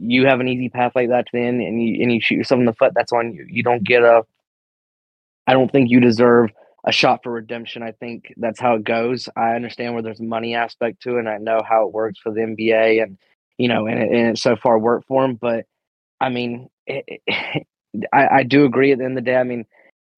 Speaker 3: you have an easy path like that to the end and you and you shoot yourself in the foot, that's on you. You don't get a. I don't think you deserve a shot for redemption. I think that's how it goes. I understand where there's a money aspect to it, and I know how it works for the NBA, and you know, and it, and it so far worked for them. But I mean, it, it, [laughs] I, I do agree. At the end of the day, I mean,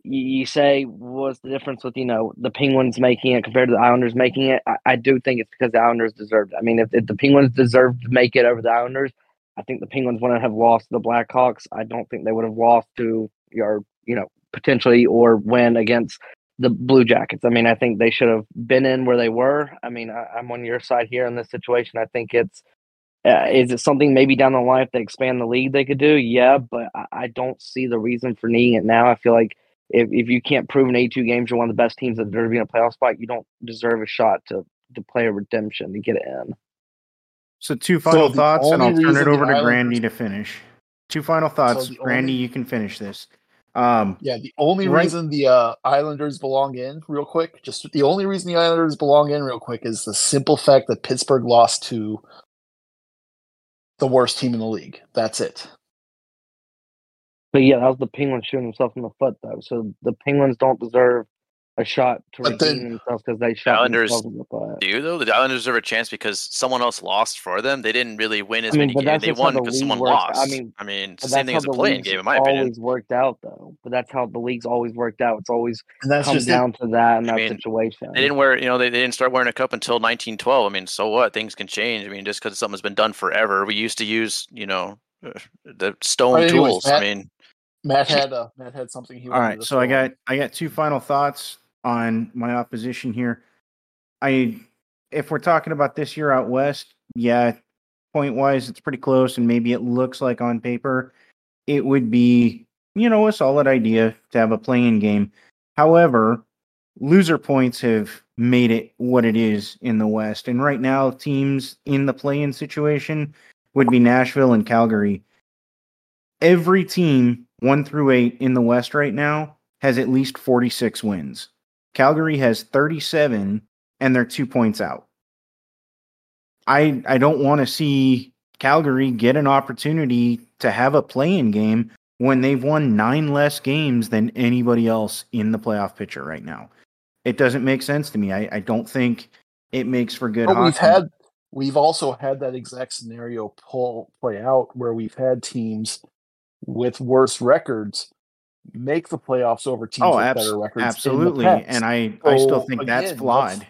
Speaker 3: you, you say what's the difference with you know the Penguins making it compared to the Islanders making it? I, I do think it's because the Islanders deserved. It. I mean, if, if the Penguins deserved to make it over the Islanders, I think the Penguins wouldn't have lost to the Blackhawks. I don't think they would have lost to your, you know potentially or win against the Blue Jackets. I mean, I think they should have been in where they were. I mean, I, I'm on your side here in this situation. I think it's uh, is it something maybe down the line if they expand the league they could do? Yeah, but I, I don't see the reason for needing it now. I feel like if, if you can't prove in 82 games you're one of the best teams that deserve to be in a playoff spot, you don't deserve a shot to to play a redemption to get it in.
Speaker 2: So two final
Speaker 4: the
Speaker 2: thoughts, and I'll turn it over to
Speaker 4: Islanders-
Speaker 2: Grandy to finish. Two final thoughts,
Speaker 4: the
Speaker 2: Grandy.
Speaker 4: only-
Speaker 2: You can finish this. Um,
Speaker 4: Yeah, the only
Speaker 2: Right.
Speaker 4: reason the uh, Islanders belong in, real quick, just the only reason the Islanders belong in, real quick, is the simple fact that Pittsburgh lost to the worst team in the league. That's it.
Speaker 3: But yeah, that was the Penguins shooting themselves in the foot though. So the Penguins don't deserve a shot to
Speaker 4: But then-
Speaker 3: redeem themselves because they shot
Speaker 1: Islanders
Speaker 3: themselves in the foot.
Speaker 1: do you though? The Islanders deserve a chance because someone else lost for them. They didn't really win as
Speaker 3: I mean,
Speaker 1: many games. They won because
Speaker 3: league
Speaker 1: someone
Speaker 3: works. I
Speaker 1: lost.
Speaker 3: mean,
Speaker 1: I mean, it's the same
Speaker 3: that's
Speaker 1: thing
Speaker 3: how
Speaker 1: as a
Speaker 3: the play-in
Speaker 1: game, in my
Speaker 3: always
Speaker 1: opinion.
Speaker 3: worked out though. But that's how the league's always worked out. It's always
Speaker 4: And that's
Speaker 3: come
Speaker 4: just it.
Speaker 3: down to that in
Speaker 1: I
Speaker 3: that
Speaker 1: mean,
Speaker 3: situation.
Speaker 1: They didn't wear, you know, they, they didn't start wearing a cup until 1912. I mean, so what? Things can change. I mean, just because something's been done forever. We used to use, you know, uh, [sighs] the stone
Speaker 4: Alright, anyways,
Speaker 1: tools. I mean,
Speaker 4: Matt [laughs] had uh, Matt had something he
Speaker 2: all
Speaker 4: wanted to
Speaker 2: So I got I got two final thoughts on my opposition here. I if we're talking about this year out west, yeah, point wise, it's pretty close, and maybe it looks like on paper it would be, you know, a solid idea to have a play-in game. However, loser points have made it what it is in the West. And right now, teams in the play in situation would be Nashville and Calgary. Every team, one through eight in the West right now, has at least 46 wins. Calgary has 37, and they're two points out. I I don't want to see Calgary get an opportunity to have a play-in game when they've won nine less games than anybody else in the playoff picture right now. It doesn't make sense to me. I, I don't think it makes for good.
Speaker 4: But we've had we've also had that exact scenario pull play out where we've had teams with worse records make the playoffs over teams
Speaker 2: oh,
Speaker 4: with
Speaker 2: abs-
Speaker 4: better records.
Speaker 2: absolutely, and I I still
Speaker 4: So,
Speaker 2: think that's flawed.
Speaker 4: that's-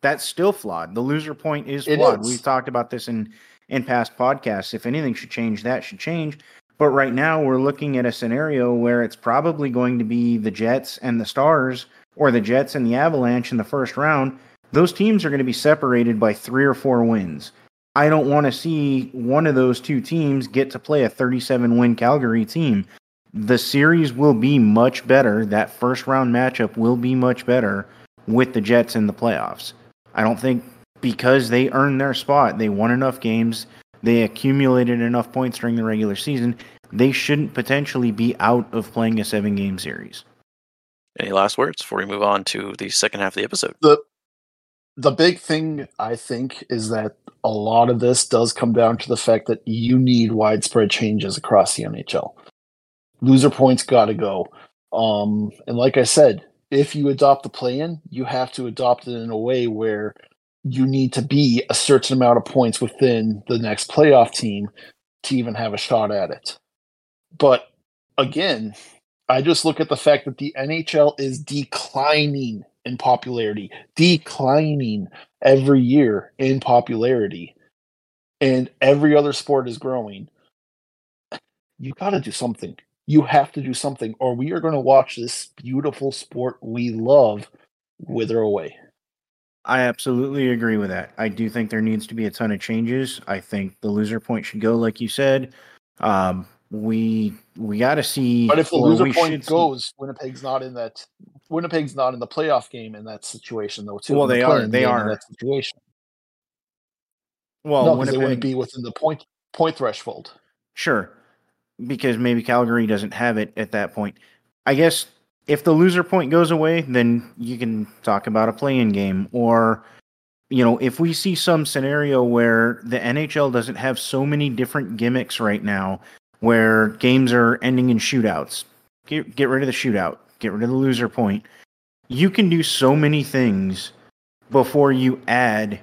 Speaker 2: That's still flawed. The loser point is flawed.
Speaker 4: is.
Speaker 2: We've talked about this in in past podcasts. If anything should change, that should change. But right now, we're looking at a scenario where it's probably going to be the Jets and the Stars, or the Jets and the Avalanche in the first round. Those teams are going to be separated by three or four wins. I don't want to see one of those two teams get to play a 37 win Calgary team. The series will be much better. That first round matchup will be much better with the Jets in the playoffs. I don't think because they earned their spot, they won enough games, they accumulated enough points during the regular season, they shouldn't potentially be out of playing a seven game series.
Speaker 1: Any last words before we move on to the second half of the episode?
Speaker 4: the the big thing I think is that a lot of this does come down to the fact that you need widespread changes across the NHL. Loser points got to go. Um, and like I said, if you adopt the play-in, you have to adopt it in a way where you need to be a certain amount of points within the next playoff team to even have a shot at it. But again, I just look at the fact that the NHL is declining in popularity, declining every year in popularity, and every other sport is growing. You got to do something. You have to do something, or we are going to watch this beautiful sport we love wither away.
Speaker 2: I absolutely agree with that. I do think there needs to be a ton of changes. I think the loser point should go, like you said. Um, we we got to see.
Speaker 4: But if the loser point
Speaker 2: see-
Speaker 4: goes, Winnipeg's not in that. Winnipeg's not in the playoff game in that situation, though. Too.
Speaker 2: Well, they are. They
Speaker 4: are in that situation.
Speaker 2: well,
Speaker 4: no, because they wouldn't be within the point point threshold.
Speaker 2: sure, because maybe Calgary doesn't have it at that point. I guess if the loser point goes away, then you can talk about a play-in game, or you know, if we see some scenario where the NHL doesn't have so many different gimmicks right now, where games are ending in shootouts, get get rid of the shootout, get rid of the loser point. You can do so many things before you add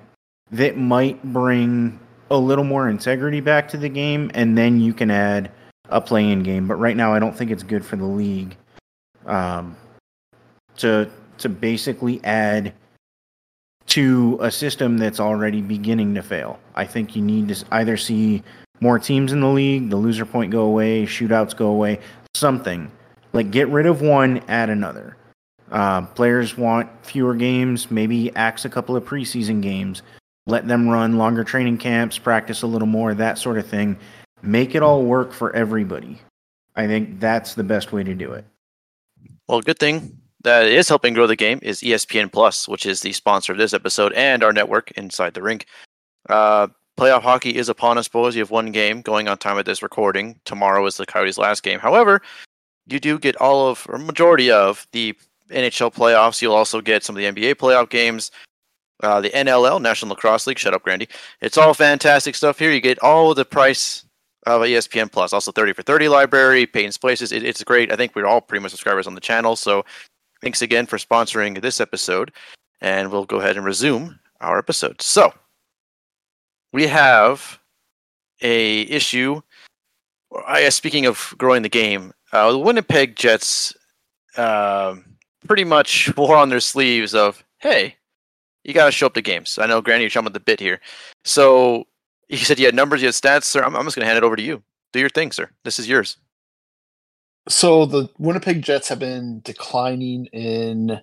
Speaker 2: that might bring a little more integrity back to the game, and then you can add a play-in game. But right now, I don't think it's good for the league um, to to basically add to a system that's already beginning to fail. I think you need to either see more teams in the league, the loser point go away, shootouts go away, something like get rid of one, add another. Uh, players want fewer games, maybe axe a couple of preseason games, let them run longer training camps, practice a little more, that sort of thing. Make it all work for everybody. I think that's the best way to do it.
Speaker 1: Well, good thing that is helping grow the game is ESPN Plus, which is the sponsor of this episode and our network inside the rink. Uh, playoff hockey is upon us, boys. You have one game going on time at this recording. Tomorrow is the Coyotes' last game. However, you do get all of or majority of the NHL playoffs. You'll also get some of the NBA playoff games. Uh, the NLL, National Lacrosse League. Shut up, Grandy. It's all fantastic stuff here. You get all the price of ESPN Plus. Also, 30 for 30 library, Peyton's Places. It, it's great. I think we're all pretty much subscribers on the channel. So thanks again for sponsoring this episode. And we'll go ahead and resume our episode. So we have a issue. I guess speaking of growing the game, uh, the Winnipeg Jets uh, pretty much [laughs] wore on their sleeves of, hey, you got to show up to games. I know, Granny, you're jumping the bit here. So you said you had numbers, you had stats, sir. I'm, I'm just going to hand it over to you. Do your thing, sir. This is yours.
Speaker 4: So the Winnipeg Jets have been declining in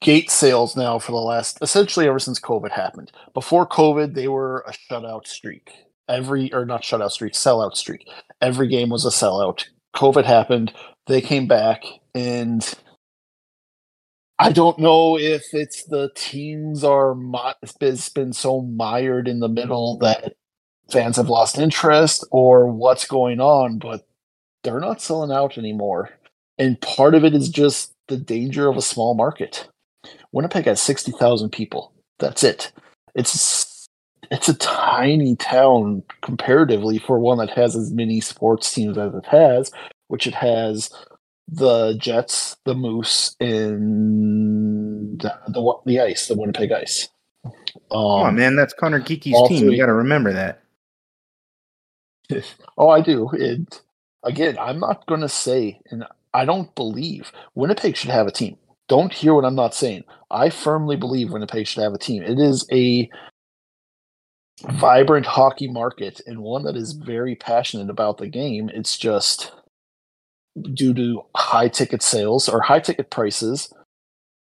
Speaker 4: gate sales now for the last essentially ever since COVID happened. Before COVID, they were a shutout streak. Every or not shutout streak, sellout streak. Every game was a sellout. COVID happened. They came back, and I don't know if it's the teams are it's been so mired in the middle that fans have lost interest or what's going on, but they're not selling out anymore. And part of it is just the danger of a small market. Winnipeg has 60,000 people. That's it. It's it's a tiny town comparatively for one that has as many sports teams as it has, which it has the Jets, the Moose, and the the, the Ice, the Winnipeg Ice.
Speaker 2: Um, oh man, that's Conor Geekie's team. You got to remember that. [laughs]
Speaker 4: oh, I do. And again, I'm not going to say, and I don't believe Winnipeg should have a team. Don't hear what I'm not saying. I firmly believe Winnipeg should have a team. It is a vibrant hockey market and one that is very passionate about the game. It's just due to high ticket sales or high ticket prices,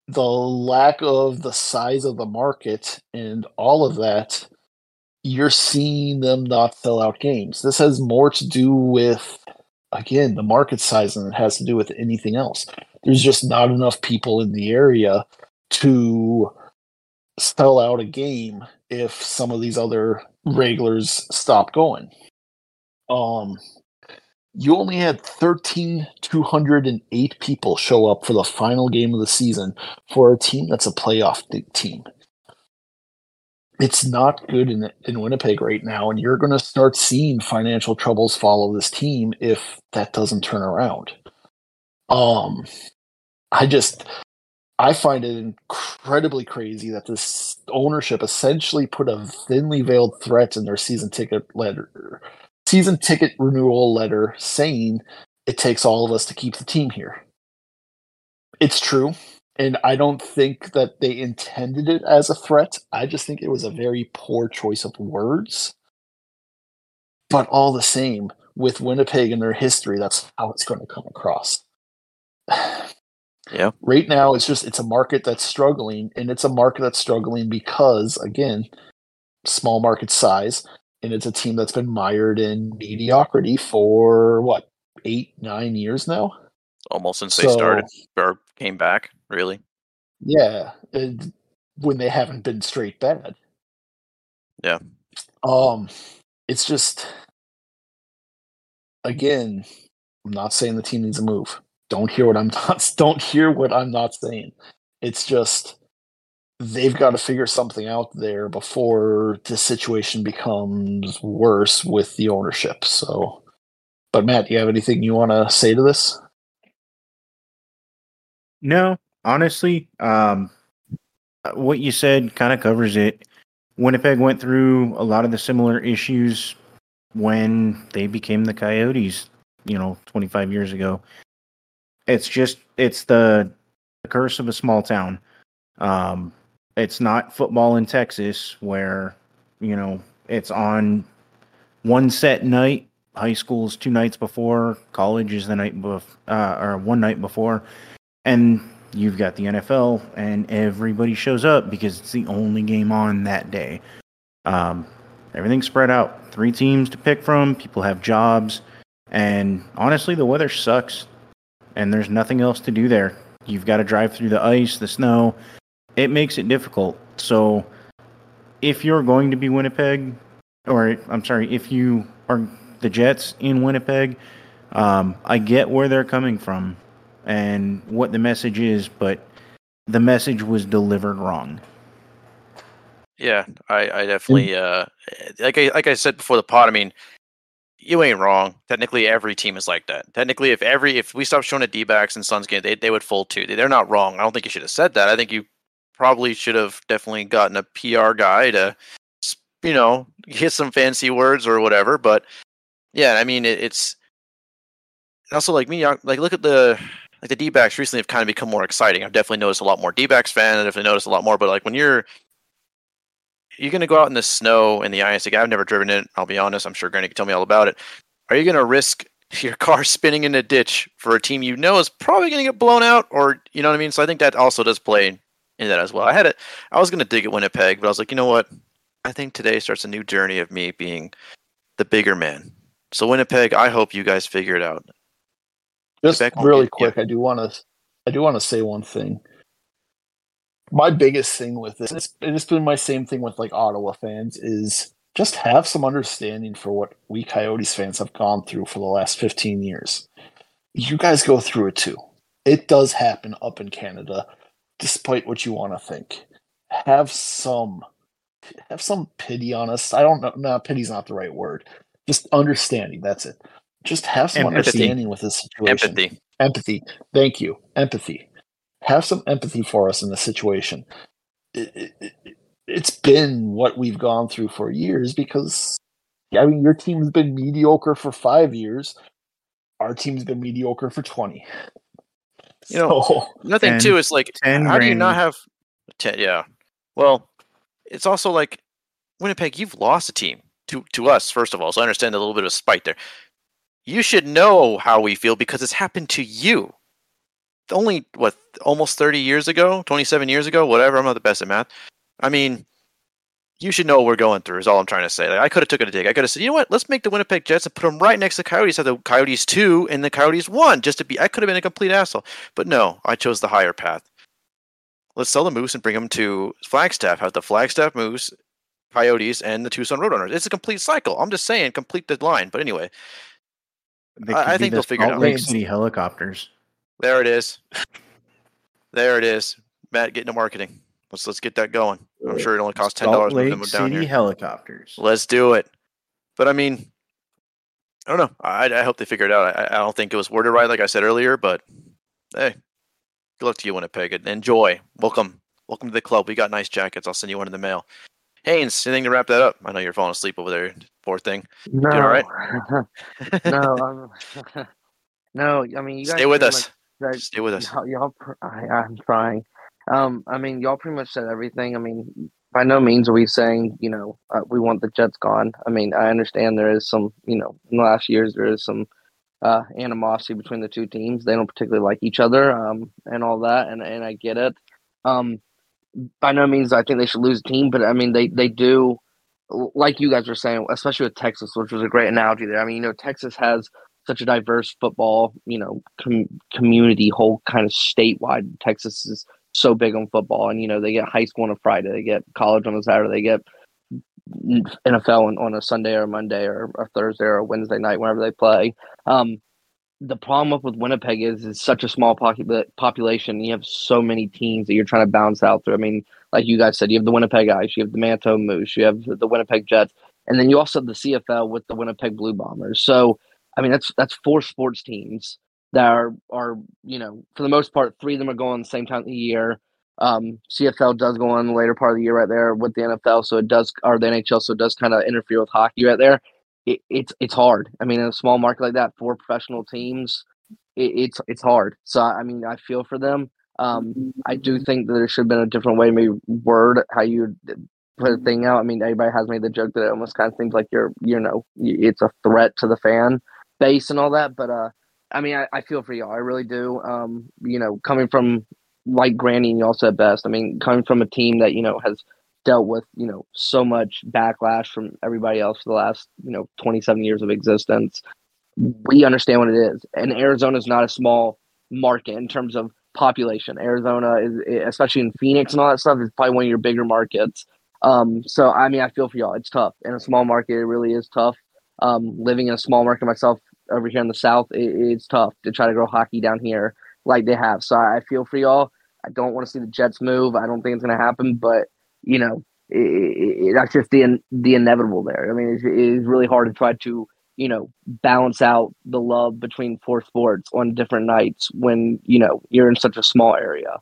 Speaker 4: the lack of the size of the market and all of that, you're seeing them not sell out games. This has more to do with, again, the market size than it has to do with anything else. There's just not enough people in the area to sell out a game if some of these other regulars stop going. Um, you only had 13,208 people show up for the final game of the season for a team that's a playoff team. It's not good in, in Winnipeg right now, and you're going to start seeing financial troubles follow this team if that doesn't turn around. Um, I just, I find it incredibly crazy that this ownership essentially put a thinly veiled threat in their season ticket letter season ticket renewal letter saying it takes all of us to keep the team here. It's true. And I don't think that they intended it as a threat. I just think it was a very poor choice of words. But all the same, with Winnipeg and their history, that's how it's going to come across.
Speaker 1: Yeah.
Speaker 4: Right now, it's just it's a market that's struggling, and it's a market that's struggling because again, small market size, and it's a team that's been mired in mediocrity for what eight nine years now?
Speaker 1: Almost since so, they started or came back really.
Speaker 4: Yeah when they haven't been straight bad.
Speaker 1: Yeah.
Speaker 4: Um it's just again i'm not saying the team needs a move. Don't hear what i'm [laughs] not don't hear what i'm not saying. It's just they've got to figure something out there before the situation becomes worse with the ownership. So, but Matt, do you have anything you want to say to this?
Speaker 2: No, honestly, um, what you said kind of covers it. Winnipeg went through a lot of the similar issues when they became the Coyotes, you know, 25 years ago. It's just it's the, the curse of a small town. Um, it's not football in Texas where, you know, it's on one set night. High school's two nights before, college is the night before, uh, or one night before, and you've got the NFL, and everybody shows up because it's the only game on that day. Um, everything's spread out. Three teams to pick from. People have jobs, and honestly, the weather sucks, and there's nothing else to do there. You've got to drive through the ice, the snow, it makes it difficult. So if you're going to be Winnipeg, or I'm sorry, if you are the Jets in Winnipeg, um, I get where they're coming from and what the message is, but the message was delivered wrong.
Speaker 1: Yeah, I, I definitely uh, like I like I said before the pod. I mean, you ain't wrong. Technically, every team is like that. Technically, if every if we stop showing a D backs and Suns game, they they would fold too. They're not wrong. I don't think you should have said that. I think you probably should have definitely gotten a PR guy to, you know, hit some fancy words or whatever. But yeah, I mean, it, it's also like me, like look at the like the D backs recently have kind of become more exciting. I've definitely noticed a lot more D backs fan. I've definitely noticed a lot more. But like when you're you're gonna go out in the snow in the ice, like I've never driven it. I'll be honest. I'm sure Granny can tell me all about it. Are you gonna risk [laughs] your car spinning in a ditch for a team you know is probably gonna get blown out, or you know what I mean? So I think that also does play into that as well. I had it. I was gonna dig at Winnipeg, but I was like, you know what? I think today starts a new journey of me being the bigger man. So Winnipeg, I hope you guys figure it out.
Speaker 4: Just
Speaker 1: Quebec
Speaker 4: really quick, I do want to, I do want to say one thing. My biggest thing with this, it's, it's been my same thing with like Ottawa fans, is just have some understanding for what we Coyotes fans have gone through for the last 15 years. You guys go through it too. It does happen up in Canada, despite what you want to think. Have some, have some pity on us. I don't know. No, pity's not the right word. Just understanding. That's it. Just have some
Speaker 2: Empathy.
Speaker 4: understanding with this situation
Speaker 1: Empathy.
Speaker 4: empathy thank you empathy have some empathy for us in the situation it, it, it, it's been what we've gone through for years because i mean your team's been mediocre for five years our team's been mediocre for 20
Speaker 1: You know,
Speaker 4: So,
Speaker 1: Another thing
Speaker 2: Ten-
Speaker 1: too is like, how do you not have ten? Yeah. Well, it's also like Winnipeg. You've lost a team to to us first of all, so I understand a little bit of spite there. You should know how we feel because it's happened to you. Only what almost thirty years ago, twenty seven years ago, whatever. I'm not the best at math. I mean, you should know what we're going through. Is all I'm trying to say. Like, I could have took it a dig. I could have said, you know what? Let's make the Winnipeg Jets and put them right next to the Coyotes. Have the Coyotes two and the Coyotes one, just to be. I could have been a complete asshole, but no, I chose the higher path. Let's sell the Moose and bring them to Flagstaff. Have the Flagstaff Moose, Coyotes, and the Tucson Roadrunners. It's a complete cycle. I'm just saying, complete the line. But anyway, I- I think
Speaker 2: the
Speaker 1: they'll figure it
Speaker 2: Salt
Speaker 1: out.
Speaker 2: Lake City helicopters.
Speaker 1: there it is. There it is. Matt, get into marketing. Let's let's get that going. I'm uh, sure it only costs ten dollars. to move
Speaker 2: Lake City
Speaker 1: here.
Speaker 2: helicopters.
Speaker 1: Let's do it. But I mean, I don't know. I, I hope they figure it out. I, I don't think it was worded right, like I said earlier. But hey, good luck to you, Winnipeg. Enjoy. Welcome, welcome to the club. We got nice jackets. I'll send you one in the mail. Haynes, anything to wrap that up? I know you're falling asleep over there. Poor thing.
Speaker 3: No,
Speaker 1: all right?
Speaker 3: no, [laughs] [laughs] no. I mean, you guys
Speaker 1: Stay with us.
Speaker 3: said-
Speaker 1: Stay with us.
Speaker 3: Y'all, y'all I, I'm trying. Um, I mean, y'all pretty much said everything. I mean, by no means are we saying, you know, uh, we want the Jets gone. I mean, I understand there is some, you know, in the last years there is some uh, animosity between the two teams. They don't particularly like each other, um, and all that, and and I get it. Um, by no means I think they should lose a team, but I mean they they do, like you guys were saying, especially with Texas, which was a great analogy there. I mean, you know, Texas has such a diverse football, you know, com- community, whole kind of statewide. Texas is so big on football, and you know they get high school on a Friday, they get college on a Saturday, they get NFL on, on a Sunday or Monday or a Thursday or Wednesday night, whenever they play. Um, the problem with Winnipeg is it's such a small popu- population. You have so many teams that you're trying to bounce out through. I mean, like you guys said, you have the Winnipeg Ice, you have the Manitoba Moose, you have the Winnipeg Jets, and then you also have the CFL with the Winnipeg Blue Bombers. So, I mean, that's that's four sports teams that are are you know for the most part, three of them are going the same time of the year. Um, CFL does go on the later part of the year right there with the NFL, so it does or the NHL, so it does kind of interfere with hockey right there. It, it's it's hard. I mean, in a small market like that, for professional teams, it, it's it's hard. So I mean, I feel for them. Um, I do think that there should have been a different way, maybe word how you put a thing out. I mean, everybody has made the joke that it almost kind of seems like you're, you know, it's a threat to the fan base and all that. But uh, I mean, I, I feel for y'all. I really do. Um, you know, coming from like Granny and y'all said best. I mean, coming from a team that you know has dealt with you know so much backlash from everybody else for the last you know 27 years of existence we understand what it is and arizona is not a small market in terms of population arizona is especially in phoenix and all that stuff is probably one of your bigger markets um so i mean i feel for y'all it's tough in a small market it really is tough um living in a small market myself over here in the south it, it's tough to try to grow hockey down here like they have so i feel for y'all i don't want to see the jets move i don't think it's going to happen but you know, it, it, that's just the the inevitable there. I mean, it's, it's really hard to try to you know balance out the love between four sports on different nights when you know you're in such a small area.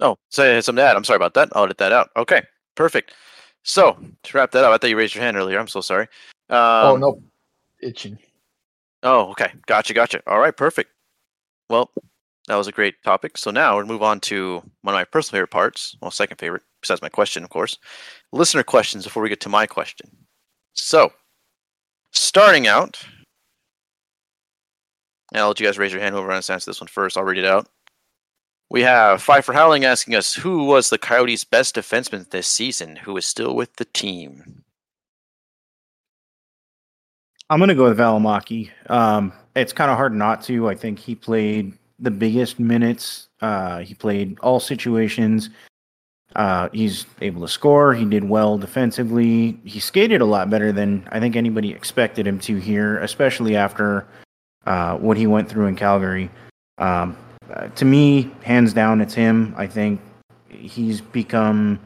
Speaker 1: Oh, say something to add. I'm sorry about that. I'll edit that out. Okay, perfect. So to wrap that up, I thought you raised your hand earlier. I'm so sorry. Um,
Speaker 4: oh no, itching.
Speaker 1: Oh, okay. Gotcha, gotcha. All right, perfect. Well, that was a great topic. So now we'll move on to one of my personal favorite parts. Well, second favorite, besides my question, of course. Listener questions before we get to my question. So, starting out, and I'll let you guys raise your hand whoever wants to answer this one first. I'll read it out. We have Pfeiffer Howling asking us who was the Coyotes' best defenseman this season, who is still with the team.
Speaker 2: I'm going to go with Valimaki. Um, it's kind of hard not to. I think he played the biggest minutes. Uh, he played all situations. Uh, he's able to score. He did well defensively. He skated a lot better than I think anybody expected him to here, especially after uh, what he went through in Calgary. Um, uh, to me, hands down, it's him. I think he's become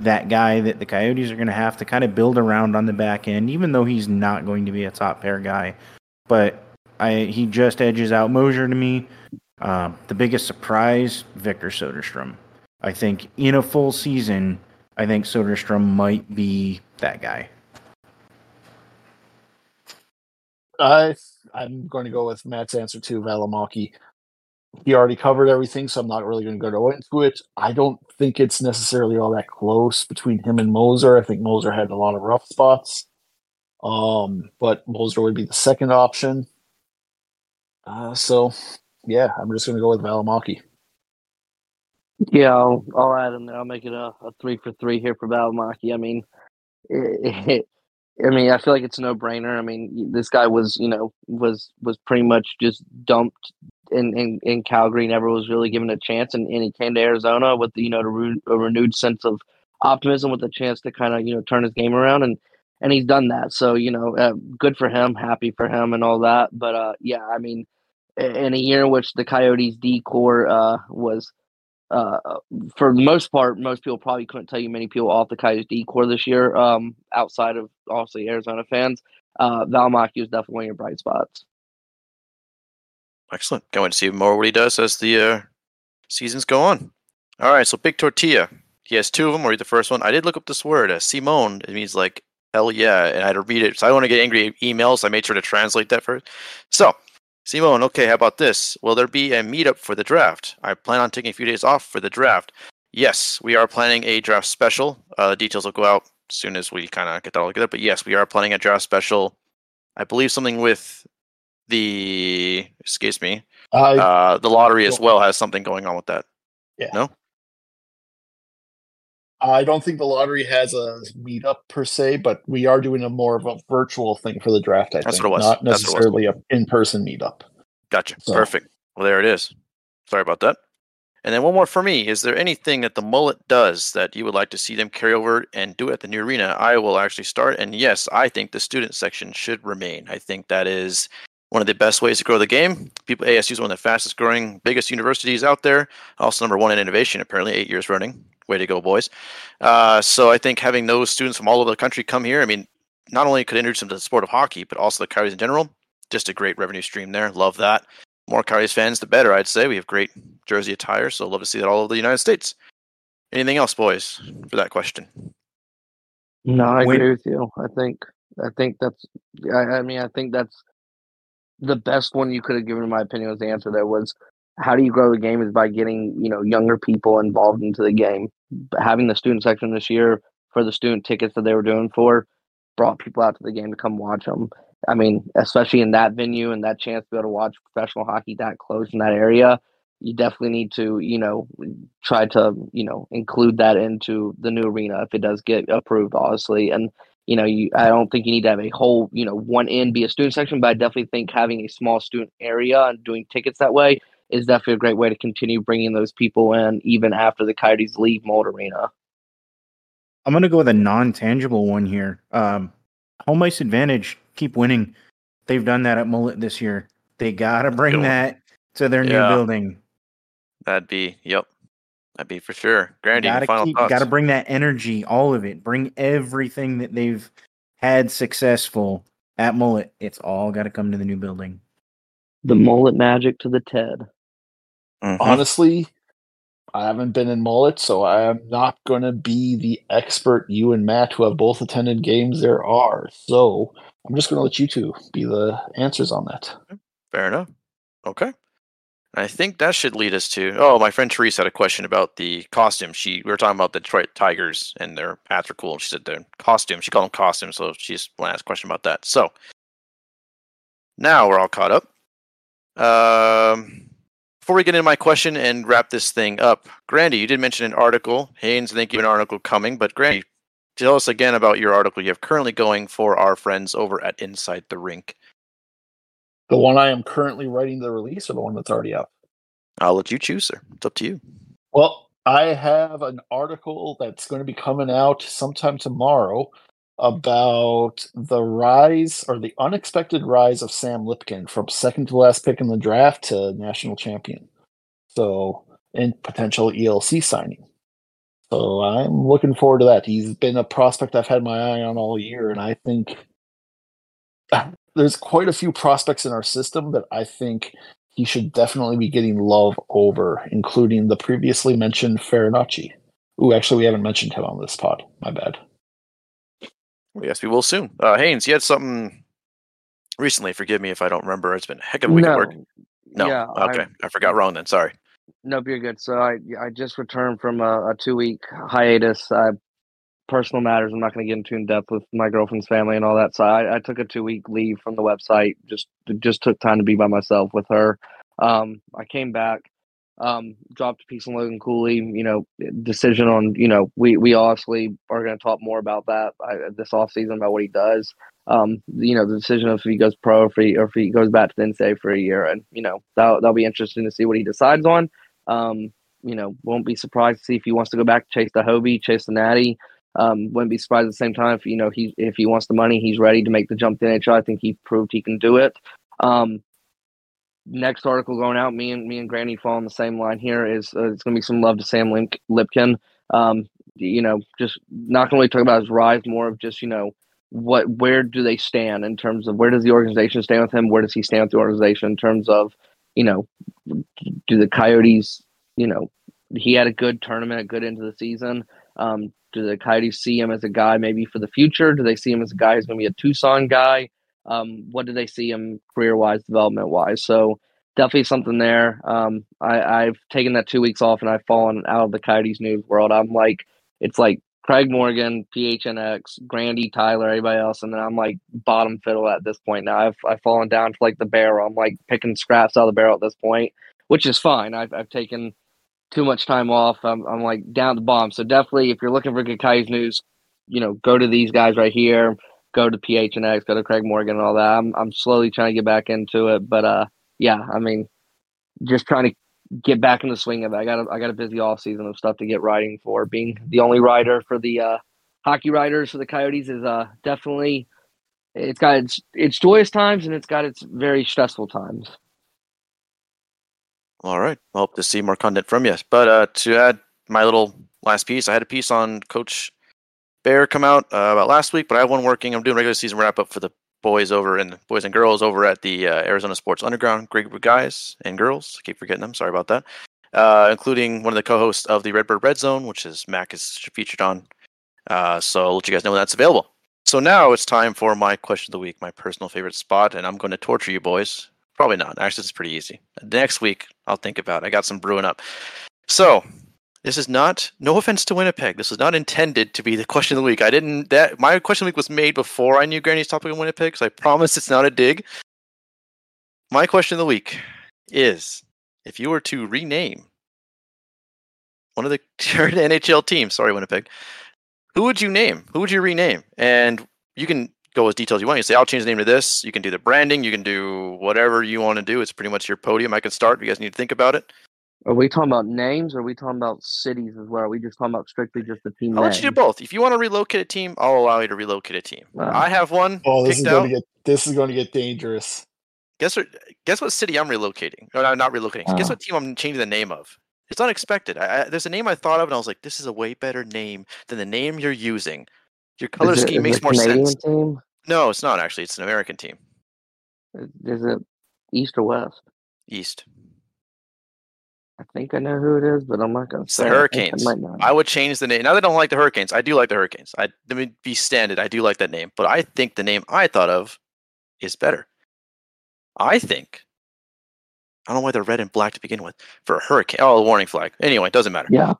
Speaker 2: that guy that the Coyotes are going to have to kind of build around on the back end, even though he's not going to be a top pair guy. But I he just edges out Moser to me. Uh, the biggest surprise, Victor Soderstrom. I think in a full season, I think Soderstrom might be that guy.
Speaker 4: I I'm going to go with Matt's answer to Valimaki. He already covered everything, so I'm not really going to go into it. I don't think it's necessarily all that close between him and Moser. I think Moser had a lot of rough spots, um, but Moser would be the second option. Uh, so, yeah, I'm just going to go with Valimaki.
Speaker 3: Yeah, I'll, I'll add him there. I'll make it a, a three for three here for Valimaki. I mean, it, [laughs] it, I mean, I feel like it's a no brainer. I mean, this guy was, you know, was was pretty much just dumped in, in, in Calgary, never was really given a chance, and, and he came to Arizona with you know a, re- a renewed sense of optimism, with a chance to kind of you know turn his game around, and and he's done that. So you know, uh, good for him, happy for him, and all that. But uh, yeah, I mean, in a year in which the Coyotes' D core uh, was uh, for the most part, most people probably couldn't tell you many people off the Coyotes D core this year, um, outside of obviously Arizona fans. Uh, Valimaki is definitely one of your bright spots.
Speaker 1: Excellent. Going to see more what he does as the uh, seasons go on. All right, so Big Tortilla. He has two of them. I'll read the first one. I did look up this word, uh, Simón. It means like hell yeah, and I had to read it. So I don't want to get angry emails. So I made sure to translate that first. So Simón, okay, how about this? Will there be a meetup for the draft? I plan on taking a few days off for the draft. Yes, we are planning a draft special. Uh, details will go out as soon as we kind of get that all together. But yes, we are planning a draft special. I believe something with the excuse me,
Speaker 4: Uh,
Speaker 1: uh, the lottery as well has something going on with that.
Speaker 4: Yeah.
Speaker 1: No.
Speaker 4: I don't think the lottery has a meetup per se, but we are doing a more of a virtual thing for the draft. I
Speaker 1: That's
Speaker 4: think
Speaker 1: what it was.
Speaker 4: not
Speaker 1: was.
Speaker 4: necessarily a in-person meetup.
Speaker 1: Gotcha.
Speaker 4: So-
Speaker 1: Perfect. Well, there it is. Sorry about that. And then one more for me. Is there anything that the Mullett does that you would like to see them carry over and do at the new arena? I will actually start. And yes, I think the student section should remain. I think that is one of the best ways to grow the game. People ASU is one of the fastest growing, biggest universities out there. Also number one in innovation, apparently eight years running. Way to go, boys. Uh, so I think having those students from all over the country come here, I mean, not only could introduce them to the sport of hockey, but also the Coyotes in general. Just a great revenue stream there. Love that. More Coyotes fans, the better, I'd say. We have great jersey attire, so love to see that all over the United States. Anything else, boys, for that question?
Speaker 3: No, I agree with you. I think I think that's I, I mean I think that's the best one you could have given in my opinion was the answer there was how do you grow the game is by getting, you know, younger people involved into the game. Having the student section this year for the student tickets that they were doing for brought people out to the game to come watch them. I mean, especially in that venue and that chance to be able to watch professional hockey that close in that area, you definitely need to, you know, try to, you know, include that into the new arena if it does get approved, obviously. And, you know, you I don't think you need to have a whole, you know, one end be a student section, but I definitely think having a small student area and doing tickets that way is definitely a great way to continue bringing those people in even after the Coyotes leave Mullett Arena.
Speaker 2: I'm going to go with a non tangible one here. Um, home ice advantage, keep winning. They've done that at Mullett this year. They got to bring that to their
Speaker 1: Yeah.
Speaker 2: new building.
Speaker 1: That'd be, yep. That'd be for sure. Grandy,
Speaker 2: Gotta
Speaker 1: final
Speaker 2: keep,
Speaker 1: thoughts?
Speaker 2: gotta bring that energy, all of it. Bring everything that they've had successful at Mullett. It's all got to come to the new building.
Speaker 3: The Mullett magic to the Ted.
Speaker 1: Mhm.
Speaker 4: Honestly, I haven't been in Mullett, so I am not going to be the expert you and Matt, who have both attended games, there are. So I'm just going to let you two be the answers on that.
Speaker 1: Fair enough. Okay. I think that should lead us to. Oh, my friend Therese had a question about the costume. She we were talking about the Detroit Tigers and their hats are cool. She said their costume. She called them costumes, so she's want to ask a question about that. So now we're all caught up. Um, before we get into my question and wrap this thing up, Grandy, you did mention an article. Haynes, I think you have an article coming, but Grandy, tell us again about your article you have currently going for our friends over at Inside the Rink.
Speaker 4: The one I am currently writing the release, or the one that's already up.
Speaker 1: I'll let you choose, sir. It's up to you.
Speaker 4: Well, I have an article that's going to be coming out sometime tomorrow about the rise or the unexpected rise of Sam Lipkin from second to last pick in the draft to national champion. So, and potential ELC signing. So I'm looking forward to that. He's been a prospect I've had my eye on all year, and I think there's quite a few prospects in our system that I think he should definitely be getting love over, including the previously mentioned Farinacci. Ooh, actually, we haven't mentioned him on this pod. My bad.
Speaker 1: Well, yes, we will soon. Uh, Haynes, you had something recently. Forgive me if I don't remember. It's been a heck of a week
Speaker 3: no.
Speaker 1: at work. No.
Speaker 3: Yeah,
Speaker 1: okay.
Speaker 3: I,
Speaker 1: I forgot wrong then. Sorry.
Speaker 3: nope, you're good. So I I just returned from a, a two week hiatus. I, personal matters. I'm not going to get into in depth with my girlfriend's family and all that. So I, I took a two week leave from the website. Just just took time to be by myself with her. Um, I came back, um, dropped a piece on Logan Cooley. You know, decision on you know we we obviously are going to talk more about that I, this off season about what he does. Um, you know, the decision of if he goes pro or if he, or if he goes back to the NSA for a year, and you know that that'll be interesting to see what he decides on. Um, you know, won't be surprised to see if he wants to go back chase the Hobey, chase the Natty. Um, wouldn't be surprised at the same time if you know he if he wants the money, he's ready to make the jump to NHL. I think he proved he can do it. Um, next article going out, me and me and Granny fall on the same line here. Is uh, it's going to be some love to Sam Lip- Lipkin. Um, you know, just not going to really talk about his rise, more of just you know what where do they stand in terms of where does the organization stand with him? Where does he stand with the organization in terms of you know do the Coyotes you know he had a good tournament, a good end of the season. Um, do the Coyotes see him as a guy maybe for the future? Do they see him as a guy who's going to be a Tucson guy? Um, what do they see him career wise, development wise? So definitely something there. Um, I, I've taken that two weeks off and I've fallen out of the Coyotes news world. I'm like, it's like Craig Morgan, PHNX, Grandy, Tyler, everybody else, and then I'm like bottom fiddle at this point now. I've I've fallen down to like the barrel. I'm like picking scraps out of the barrel at this point, which is fine. I've I've taken too much time off. I'm I'm like down the bomb. So definitely, if you're looking for good news, you know, go to these guys right here. Go to PHNX, go to Craig Morgan and all that. I'm I'm slowly trying to get back into it, but uh, yeah, I mean, just trying to get back in the swing of it. I got a, I got a busy off season of stuff to get writing for. Being the only writer for the uh, hockey writers for the Coyotes is uh definitely it's got its its joyous times and it's got its very stressful times.
Speaker 1: All right. I hope to see more content from you. But uh, to add my little last piece, I had a piece on Coach Bear come out uh, about last week, but I have one working. I'm doing regular season wrap up for the boys over and boys and girls over at the uh, Arizona Sports Underground. Great group of guys and girls. I keep forgetting them. Sorry about that. Uh, including one of the co-hosts of the Redbird Red Zone, which is Mac is featured on. Uh, so I'll let you guys know when that's available. So now it's time for my question of the week, my personal favorite spot, and I'm going to torture you boys. Probably not. Actually, it's pretty easy. Next week, I'll think about it. I got some brewing up. So this is not. No offense to Winnipeg. This is not intended to be the question of the week. I didn't. That my question of the week was made before I knew Granny's topic on Winnipeg. So I promise it's not a dig. My question of the week is: If you were to rename one of the [laughs] current NHL teams, sorry Winnipeg, who would you name? Who would you rename? And you can go as detailed as you want. You say, I'll change the name to this. You can do the branding. You can do whatever you want to do. It's pretty much your podium. I can start. If you guys need to think about it.
Speaker 3: Are we talking about names or are we talking about cities as well? Are we just talking about strictly just the team
Speaker 1: I'll
Speaker 3: name?
Speaker 1: let you do both. If you want to relocate a team, I'll allow you to relocate a team.
Speaker 3: Wow.
Speaker 1: I have one
Speaker 4: Oh, this is
Speaker 1: picked
Speaker 4: going
Speaker 1: out.
Speaker 4: to get this is going to get dangerous.
Speaker 1: Guess what? Guess what city I'm relocating? Or no, not relocating. Guess what team I'm changing the name of? It's unexpected. I, I, there's a name I thought of, and I was like, "This is a way better name than the name you're using." Your color
Speaker 3: it-
Speaker 1: scheme makes more
Speaker 3: Canadian
Speaker 1: sense.
Speaker 3: team?
Speaker 1: No, it's not actually. It's an American team.
Speaker 3: Is it East or West?
Speaker 1: East.
Speaker 3: I think I know who it is, but I'm not going to
Speaker 1: the
Speaker 3: say. I I
Speaker 1: Hurricanes.
Speaker 3: might not.
Speaker 1: I would change the name. Now they don't like the Hurricanes. I do like the Hurricanes. I let me be standard. I do like that name, but I think the name I thought of is better. I think. I don't know why they're red and black to begin with for a hurricane. Oh, a warning flag. Anyway, it doesn't matter.
Speaker 3: yeah,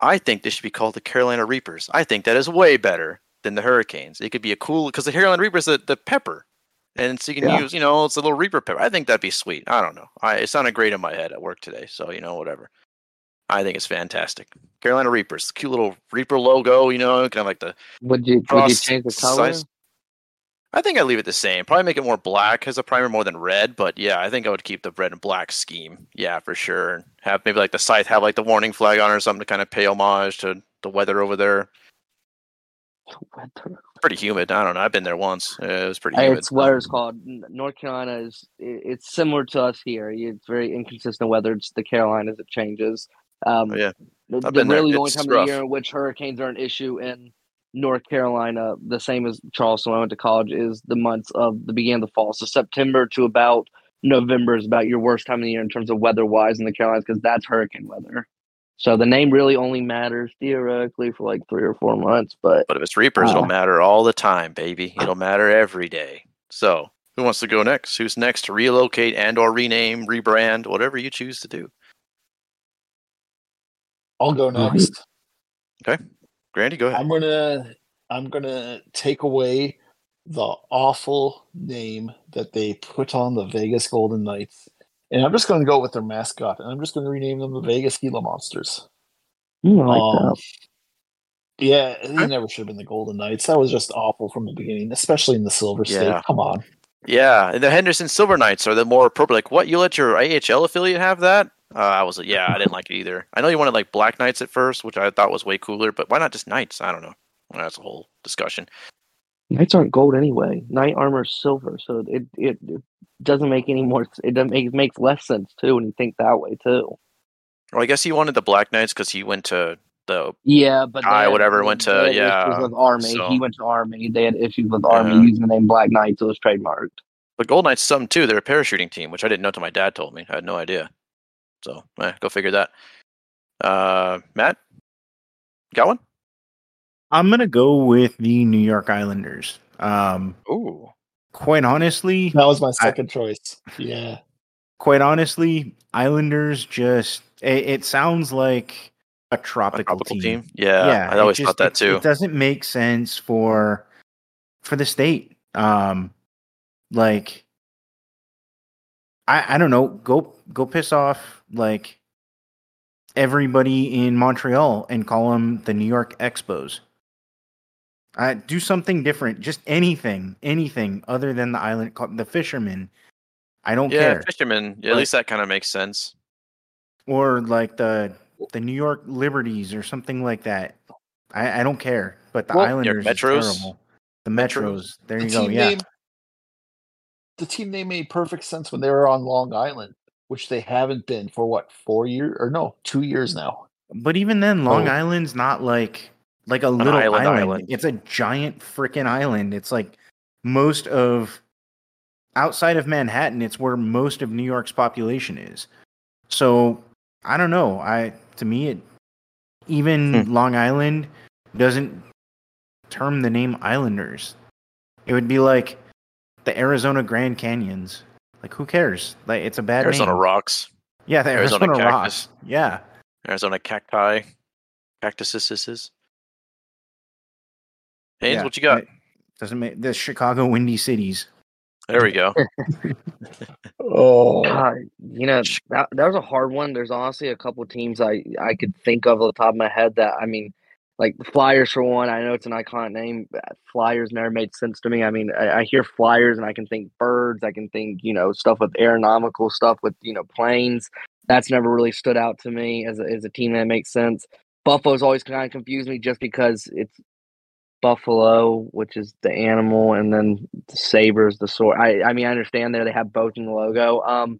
Speaker 1: I think this should be called the Carolina Reapers. I think that is way better than the Hurricanes. It could be a cool because the Carolina Reapers, the, the pepper, and so you can
Speaker 3: Yeah.
Speaker 1: use, you know, it's a little Reaper pepper. I think that'd be sweet. I don't know. I, it sounded great in my head at work today, so you know, whatever. I think it's fantastic. Carolina Reapers, cute little Reaper logo, you know, kind of like the
Speaker 3: Would you would you change the color?
Speaker 1: size. I think I leave it the same. Probably make it more black as a primer more than red, but yeah, I think I would keep the red and black scheme. Yeah, for sure. And have maybe like the scythe have like the warning flag on or something to kind of pay homage to the weather over there. The weather. Pretty humid. I don't know. I've been there once. It was pretty humid.
Speaker 3: It's what it's called. North Carolina is it's similar to us here. It's very inconsistent weather. It's the Carolinas it changes. Um,
Speaker 1: Oh, yeah. I've
Speaker 3: the
Speaker 1: been there.
Speaker 3: really the only
Speaker 1: It's
Speaker 3: time of the year in which hurricanes are an issue in North Carolina, the same as Charleston when I went to college, is the months of the beginning of the fall. So September to about November is about your worst time of the year in terms of weather wise in the Carolinas because that's hurricane weather. So the name really only matters theoretically for like three or four months, but
Speaker 1: But if it's Reapers, it'll
Speaker 3: Uh.
Speaker 1: matter all the time, baby. It'll matter every day. So, who wants to go next? Who's next to relocate and or rename, rebrand, whatever you choose to do?
Speaker 4: I'll go
Speaker 3: next.
Speaker 4: next.
Speaker 1: Grandy, go ahead.
Speaker 4: I'm gonna I'm gonna take away the awful name that they put on the Vegas Golden Knights, and I'm just gonna go with their mascot, and I'm just gonna rename them the Vegas Gila Monsters.
Speaker 3: Mm, I like
Speaker 4: Um,
Speaker 3: that.
Speaker 4: Yeah, they never should have been the Golden Knights. That was just awful from the beginning, especially in the Silver State.
Speaker 1: Yeah.
Speaker 4: Come on.
Speaker 1: Yeah, and the Henderson Silver Knights are the more appropriate. Like, what? You let your AHL affiliate have that? Uh, I was, like, yeah, I didn't like it either. I know you wanted like Black Knights at first, which I thought was way cooler, but why not just Knights? I don't know. Well, that's a whole discussion.
Speaker 3: Knights aren't gold anyway. Knight armor is silver, so it, it it doesn't make any more. It doesn't make it makes less sense too when you think that way too.
Speaker 1: Well, I guess he wanted the Black Knights because he went to the.
Speaker 3: Yeah, but they
Speaker 1: whatever, went to- yeah,
Speaker 3: with Army.
Speaker 1: so-
Speaker 3: He went to Army. They had issues with Army
Speaker 1: Yeah.
Speaker 3: using the name Black Knights, so it was trademarked.
Speaker 1: But Gold Knights, some too. They're a parachuting team, which I didn't know till my dad told me. I had no idea. So, eh, go figure that. Uh, Matt, got one?
Speaker 2: I'm gonna go with the New York Islanders. Um,
Speaker 1: Ooh,
Speaker 2: quite honestly,
Speaker 4: That was my second choice. Yeah.
Speaker 2: quite honestly, Islanders just it, it sounds like a
Speaker 1: a
Speaker 2: tropical,
Speaker 1: tropical
Speaker 2: team.
Speaker 1: team. Yeah, I always
Speaker 2: just-
Speaker 1: thought that
Speaker 2: it-
Speaker 1: too.
Speaker 2: It doesn't make sense for for the state. Um, like I I don't know. Go go piss off like everybody in Montreal and call them the New York Expos. Uh, do something different. Just anything, anything other than the island, call- the fishermen. I don't
Speaker 1: yeah,
Speaker 2: care.
Speaker 1: fishermen. Yeah, at least that kind of makes sense.
Speaker 2: Or like the the New York Liberties or something like that. I, I don't care. But the
Speaker 4: Well,
Speaker 1: Your
Speaker 2: Islanders is
Speaker 1: Metros?
Speaker 2: terrible. The
Speaker 1: Metros.
Speaker 2: Metros. There
Speaker 4: The
Speaker 2: you go. Yeah.
Speaker 4: name the team name made perfect sense when they were on Long Island, which they haven't been for what, four years or no, two years now.
Speaker 2: But even then, Long
Speaker 1: Oh.
Speaker 2: Island's not like like a little
Speaker 1: island
Speaker 2: island.
Speaker 1: island.
Speaker 2: It's a giant freaking island. It's like most of outside of Manhattan, it's where most of New York's population is. So I don't know. I to me it even
Speaker 1: Hmm.
Speaker 2: Long Island doesn't term the name Islanders. It would be like the Arizona Grand Canyons. Like who cares? Like it's a bad
Speaker 1: Arizona
Speaker 2: name.
Speaker 1: rocks,
Speaker 2: Yeah, the
Speaker 1: Arizona
Speaker 2: Arizona. Rocks. Yeah.
Speaker 1: Arizona cacti, cactuses. Haynes,
Speaker 2: Yeah,
Speaker 1: what you got?
Speaker 2: Doesn't make the Chicago Windy Cities.
Speaker 1: There we go. [laughs]
Speaker 4: Oh
Speaker 3: God, you know that that was a hard one. There's honestly a couple teams I I could think of off the top of my head that I mean, like the Flyers for one. I know it's an iconic name. Flyers never made sense to me. I mean, I, I hear Flyers and I can think birds. I can think you know stuff with aeronautical stuff with you know planes. That's never really stood out to me as a, as a team that makes sense. Buffalo's always kind of confused me just because it's buffalo, which is the animal, and then the sabers, the sword. I, I mean, I understand there they have both in the logo. Um,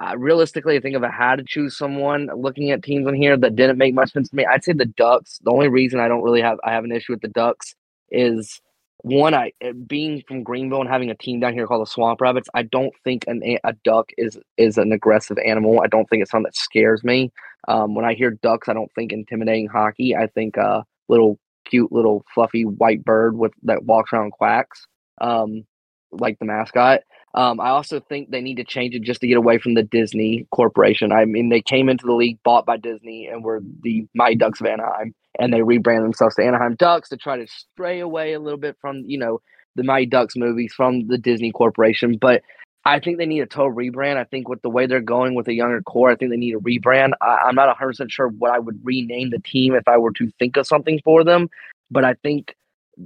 Speaker 3: uh, realistically, I think if I had to choose someone, looking at teams on here that didn't make much sense to me, I'd say the Ducks. The only reason I don't really have I have an issue with the Ducks is one, I being from Greenville and having a team down here called the Swamp Rabbits. I don't think an a, a duck is is an aggressive animal. I don't think it's something that scares me. Um, when I hear ducks, I don't think intimidating hockey. I think uh, little cute little fluffy white bird with that walks around quacks, um, like the mascot. Um, I also think they need to change it just to get away from the Disney Corporation. I mean, they came into the league bought by Disney and were the Mighty Ducks of Anaheim, and they rebranded themselves to Anaheim Ducks to try to stray away a little bit from you know the Mighty Ducks movies from the Disney Corporation. But I think they need a total rebrand. I think with the way they're going with a younger core, I think they need a rebrand. I, I'm not 100 percent sure what I would rename the team if I were to think of something for them. But I think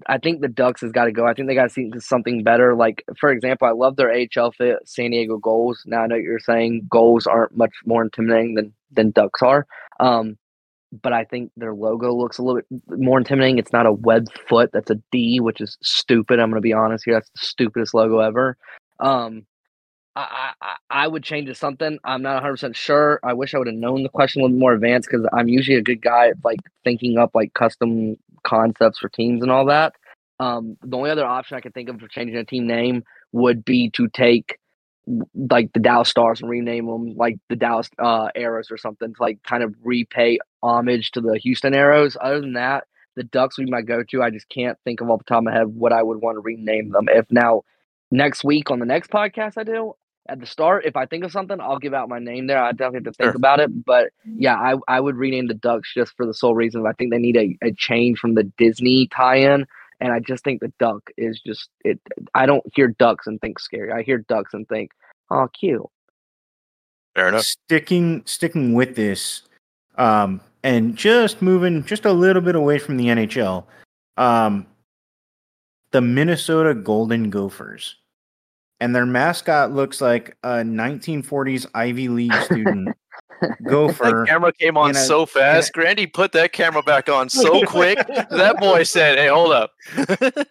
Speaker 3: I think the Ducks has got to go. I think they got to see something better. Like for example, I love their AHL fit, San Diego Gulls. Now I know you're saying gulls aren't much more intimidating than than Ducks are. Um, but I think their logo looks a little bit more intimidating. It's not a web foot, that's a D, which is stupid. I'm going to be honest here. That's the stupidest logo ever. Um, I, I, I would change to something. I'm not 100 percent sure. I wish I would have known the question a little more advanced because I'm usually a good guy at like thinking up like custom concepts for teams and all that. Um, the only other option I could think of for changing a team name would be to take like the Dallas Stars and rename them like the Dallas uh, Aeros or something to like kind of repay homage to the Houston Aeros. Other than that, the Ducks would be my go-to. I just can't think of off the top of my head what I would want to rename them. If now next week on the next podcast I do at the start, if I think of something, I'll give out my name there. I definitely have to think
Speaker 1: Sure.
Speaker 3: about it. But yeah, I, I would rename the Ducks just for the sole reason I think they need a, a change from the Disney tie-in. And I just think the duck is just it. I don't hear ducks and think scary. I hear ducks and think, oh, cute.
Speaker 1: Fair enough.
Speaker 2: sticking sticking with this um and just moving just a little bit away from the NHL um the Minnesota Golden Gophers and their mascot looks like a 1940s Ivy League student [laughs] gopher
Speaker 1: That camera came on
Speaker 2: a-
Speaker 1: so fast. Grandy put that camera back on so [laughs] quick. that boy said, "Hey, hold up." [laughs]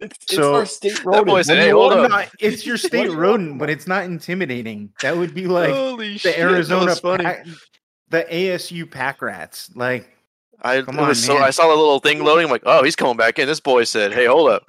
Speaker 4: It's, it's
Speaker 2: So-
Speaker 4: our state
Speaker 1: That boy said, "Hey, hold up."
Speaker 2: No, it's your state rodent but it's not intimidating that would be like
Speaker 1: Holy
Speaker 2: the
Speaker 1: shit,
Speaker 2: Arizona
Speaker 1: was funny.
Speaker 2: pack, the ASU pack rats like
Speaker 1: I
Speaker 2: Come
Speaker 1: was
Speaker 2: on,
Speaker 1: so
Speaker 2: man.
Speaker 1: I saw the little thing loading. I'm like, oh, he's coming back in. This boy said, "Hey, hold up,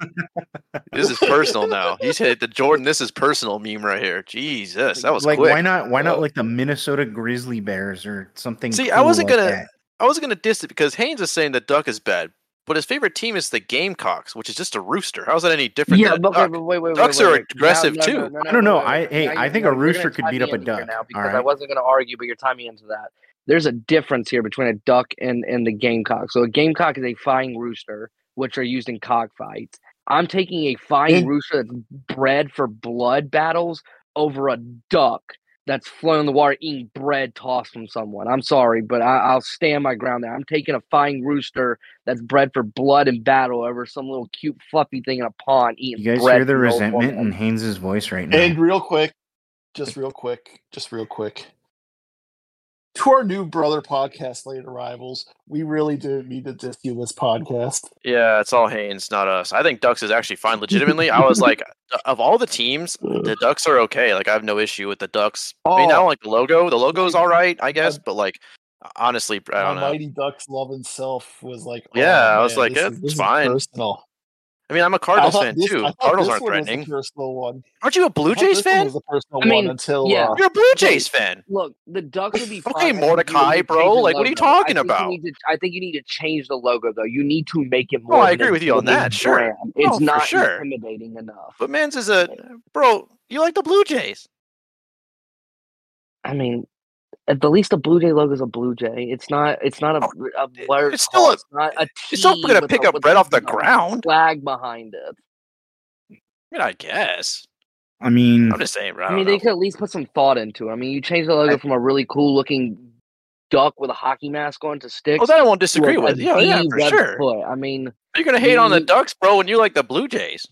Speaker 1: this is personal now." He's hit the Jordan. This is personal meme right here. Jesus, that was
Speaker 2: like
Speaker 1: quick.
Speaker 2: why not why not like the Minnesota Grizzly Bears or something
Speaker 1: See, I wasn't
Speaker 2: like
Speaker 1: gonna-
Speaker 2: that.
Speaker 1: I wasn't gonna diss it because Haynes is saying the duck is bad, but his favorite team is the Gamecocks, which is just a rooster. How's that any different?
Speaker 3: Yeah,
Speaker 1: than
Speaker 3: but, okay,
Speaker 1: duck?
Speaker 3: wait, wait, wait.
Speaker 1: Ducks
Speaker 3: wait,
Speaker 1: are
Speaker 3: wait.
Speaker 1: aggressive,
Speaker 3: No, no,
Speaker 1: too.
Speaker 3: no, no,
Speaker 2: I don't know.
Speaker 3: wait, wait,
Speaker 2: I- hey,
Speaker 3: Now
Speaker 2: I think a rooster could beat up a duck.
Speaker 3: Now because
Speaker 2: All
Speaker 3: I wasn't going to argue, but you're tying me into that. There's a difference here between a duck and, and the gamecock. So a gamecock is a flying rooster, which are used in cockfights. I'm taking a flying
Speaker 4: And-
Speaker 3: rooster that's bred for blood battles over a duck that's flown in the water eating bread tossed from someone. I'm sorry, but I, I'll stand my ground there. I'm taking a flying rooster that's bred for blood and battle over some little cute fluffy thing in a pond eating
Speaker 2: You guys
Speaker 3: bread
Speaker 2: hear the
Speaker 3: from an old
Speaker 2: resentment in Haynes's voice right now.
Speaker 4: And real quick, just real quick, just real quick. To our new brother podcast, Late Arrivals, we really didn't mean to diss you this podcast.
Speaker 1: Yeah, it's all Haynes, not us. I think Ducks is actually fine. Legitimately, I was like, [laughs] of all the teams, the Ducks are okay. Like, I have no issue with the Ducks. I mean, I
Speaker 4: Oh.
Speaker 1: don't like the logo. The logo's all right, I guess, but like, honestly, I don't know.
Speaker 4: Mighty Ducks loving self was like, oh,
Speaker 1: Yeah, I was like,
Speaker 4: this
Speaker 1: "Eh,
Speaker 4: is-
Speaker 1: it's
Speaker 4: is
Speaker 1: fine."
Speaker 4: Personal.
Speaker 1: I mean, I'm a Cardinals fan
Speaker 4: this-
Speaker 1: too.
Speaker 4: I thought
Speaker 1: Cardinals aren't
Speaker 4: one was a
Speaker 1: threatening.
Speaker 4: personal one.
Speaker 1: Aren't you a Blue Jays fan?
Speaker 4: was a personal
Speaker 3: I mean,
Speaker 4: one until
Speaker 3: yeah.
Speaker 4: uh,
Speaker 1: You're a Blue Jays fan.
Speaker 3: Look, the Ducks would be
Speaker 1: Okay,
Speaker 3: fine. I
Speaker 1: Mordecai, bro,
Speaker 3: change the
Speaker 1: like, what are you
Speaker 3: logo. I
Speaker 1: talking
Speaker 3: you
Speaker 1: about?
Speaker 3: need to- I think you need to change the logo, though. You need to make it
Speaker 1: Oh,
Speaker 3: more.
Speaker 1: I agree with you on that,
Speaker 3: intimidating
Speaker 1: sure.
Speaker 3: brand. It's
Speaker 1: Oh,
Speaker 3: not
Speaker 1: sure.
Speaker 3: intimidating enough.
Speaker 1: But Mans is a bro. You like the Blue Jays?
Speaker 3: I mean, at the least a Blue Jay logo is a Blue Jay. It's not. It's not a, oh, a blurred.
Speaker 1: Oh, it's still a-
Speaker 3: It's not a.
Speaker 1: You're still gonna pick
Speaker 3: a-
Speaker 1: up
Speaker 3: with
Speaker 1: bread off the ground.
Speaker 3: Flag behind it.
Speaker 1: I mean, I guess.
Speaker 2: I mean,
Speaker 1: I'm just saying. I,
Speaker 3: I, mean,
Speaker 1: know.
Speaker 3: they could at least put some thought into it. I mean, you change the logo
Speaker 2: I-
Speaker 3: from a really cool looking duck with a hockey mask on to sticks.
Speaker 1: Oh, that I won't disagree with.
Speaker 3: a
Speaker 1: Yeah, yeah, for sure.
Speaker 3: foot. I mean,
Speaker 1: You're gonna hate on the Ducks, bro, when you like the Blue Jays.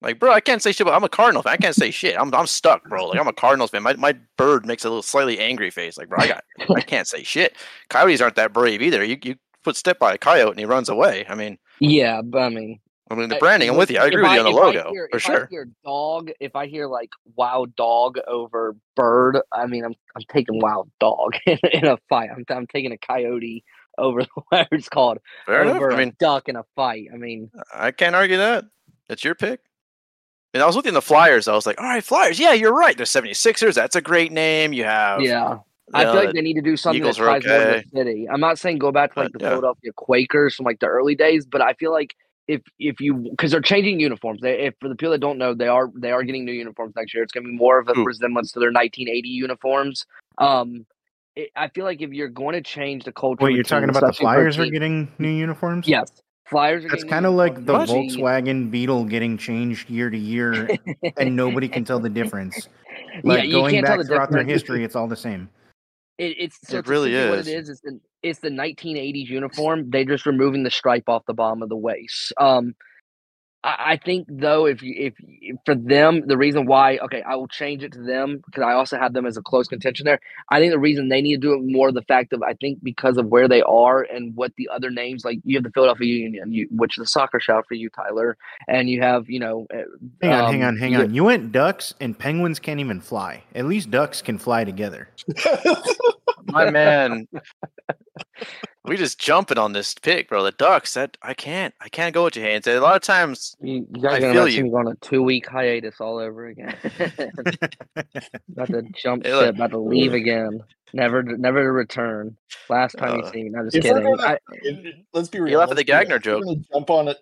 Speaker 1: Like, bro, I can't say shit. But I'm a Cardinal fan. I can't say shit. I'm I'm stuck, bro. Like, I'm a Cardinals fan. My my bird makes a little slightly angry face. Like, bro, I got I can't say shit. Coyotes aren't that brave either. You you put step by a coyote and he runs away. I mean,
Speaker 3: yeah, but I mean,
Speaker 1: I mean the branding. I'm with you. I agree with you on the logo
Speaker 3: hear-
Speaker 1: for
Speaker 3: if I
Speaker 1: sure.
Speaker 3: hear dog, if I hear like wild dog over bird, I mean, I'm I'm taking wild dog [laughs] in, in a fight. I'm I'm taking a coyote over [laughs] whatever it's called
Speaker 1: Fair enough.
Speaker 3: over
Speaker 1: I
Speaker 3: a
Speaker 1: mean,
Speaker 3: duck in a fight. I mean,
Speaker 1: I can't argue that. It's your pick. And I was looking at the Flyers. I was like, all right, Flyers. Yeah, you're right. The 76ers. That's a great name. You have.
Speaker 3: yeah. I
Speaker 1: you
Speaker 3: feel like they need to do something
Speaker 1: Eagles
Speaker 3: that
Speaker 1: are
Speaker 3: ties more to
Speaker 1: okay.
Speaker 3: the city. I'm not saying go back to like
Speaker 1: But,
Speaker 3: the
Speaker 1: yeah.
Speaker 3: Philadelphia Quakers from like the early days, but I feel like if if you because they're changing uniforms. They, if for the people that don't know, they are they are getting new uniforms next year. It's going to be more of a
Speaker 1: Who?
Speaker 3: resemblance to their 1980 uniforms. Um, it, I feel like if you're going to change the culture,
Speaker 2: wait, you're
Speaker 3: of a team,
Speaker 2: talking about the
Speaker 3: especially for
Speaker 2: Flyers are getting new uniforms?
Speaker 3: Yes, Flyers are
Speaker 2: That's kind of like the
Speaker 1: What?
Speaker 2: Volkswagen Beetle getting changed year to year, and nobody can tell the difference. [laughs]
Speaker 3: yeah,
Speaker 2: Like
Speaker 3: you
Speaker 2: going
Speaker 3: can't tell
Speaker 2: back
Speaker 3: the
Speaker 2: throughout their history, it's all the same.
Speaker 3: It, it's so
Speaker 1: It
Speaker 3: it's
Speaker 1: really
Speaker 3: essentially What
Speaker 1: is.
Speaker 3: it is, it's the it's the 1980s uniform. They're just removing the stripe off the bottom of the waist. Um, I, I think though, if you if, if for them, the reason why, okay, I will change it to them because I also have them as a close contention there. I think the reason they need to do it more the fact of I think because of where they are and what the other names like you have the Philadelphia Union, you, which is a soccer shout for you, Tyler, and you have you know. uh,
Speaker 2: Hang on, hang
Speaker 3: um,
Speaker 2: on, hang
Speaker 3: you-
Speaker 2: on. You went ducks, and penguins can't even fly. At least ducks can fly together. [laughs]
Speaker 1: My man, [laughs] we just jumping on this pick, bro. The Ducks. That I can't. I can't go with your hands. A lot of times,
Speaker 3: You, you guys
Speaker 1: I
Speaker 3: are gonna
Speaker 1: feel
Speaker 3: see
Speaker 1: you.
Speaker 3: me on a two week hiatus all over again. [laughs] about to jump
Speaker 1: Hey, look.
Speaker 3: ship, about to leave again. Never, never to return. Last time you
Speaker 1: Uh,
Speaker 3: see me. I'm just kidding.
Speaker 4: gonna-
Speaker 3: I,
Speaker 4: It- let's be real.
Speaker 1: You laugh at the. Gagner
Speaker 4: If we're
Speaker 1: joke.
Speaker 4: gonna jump on it.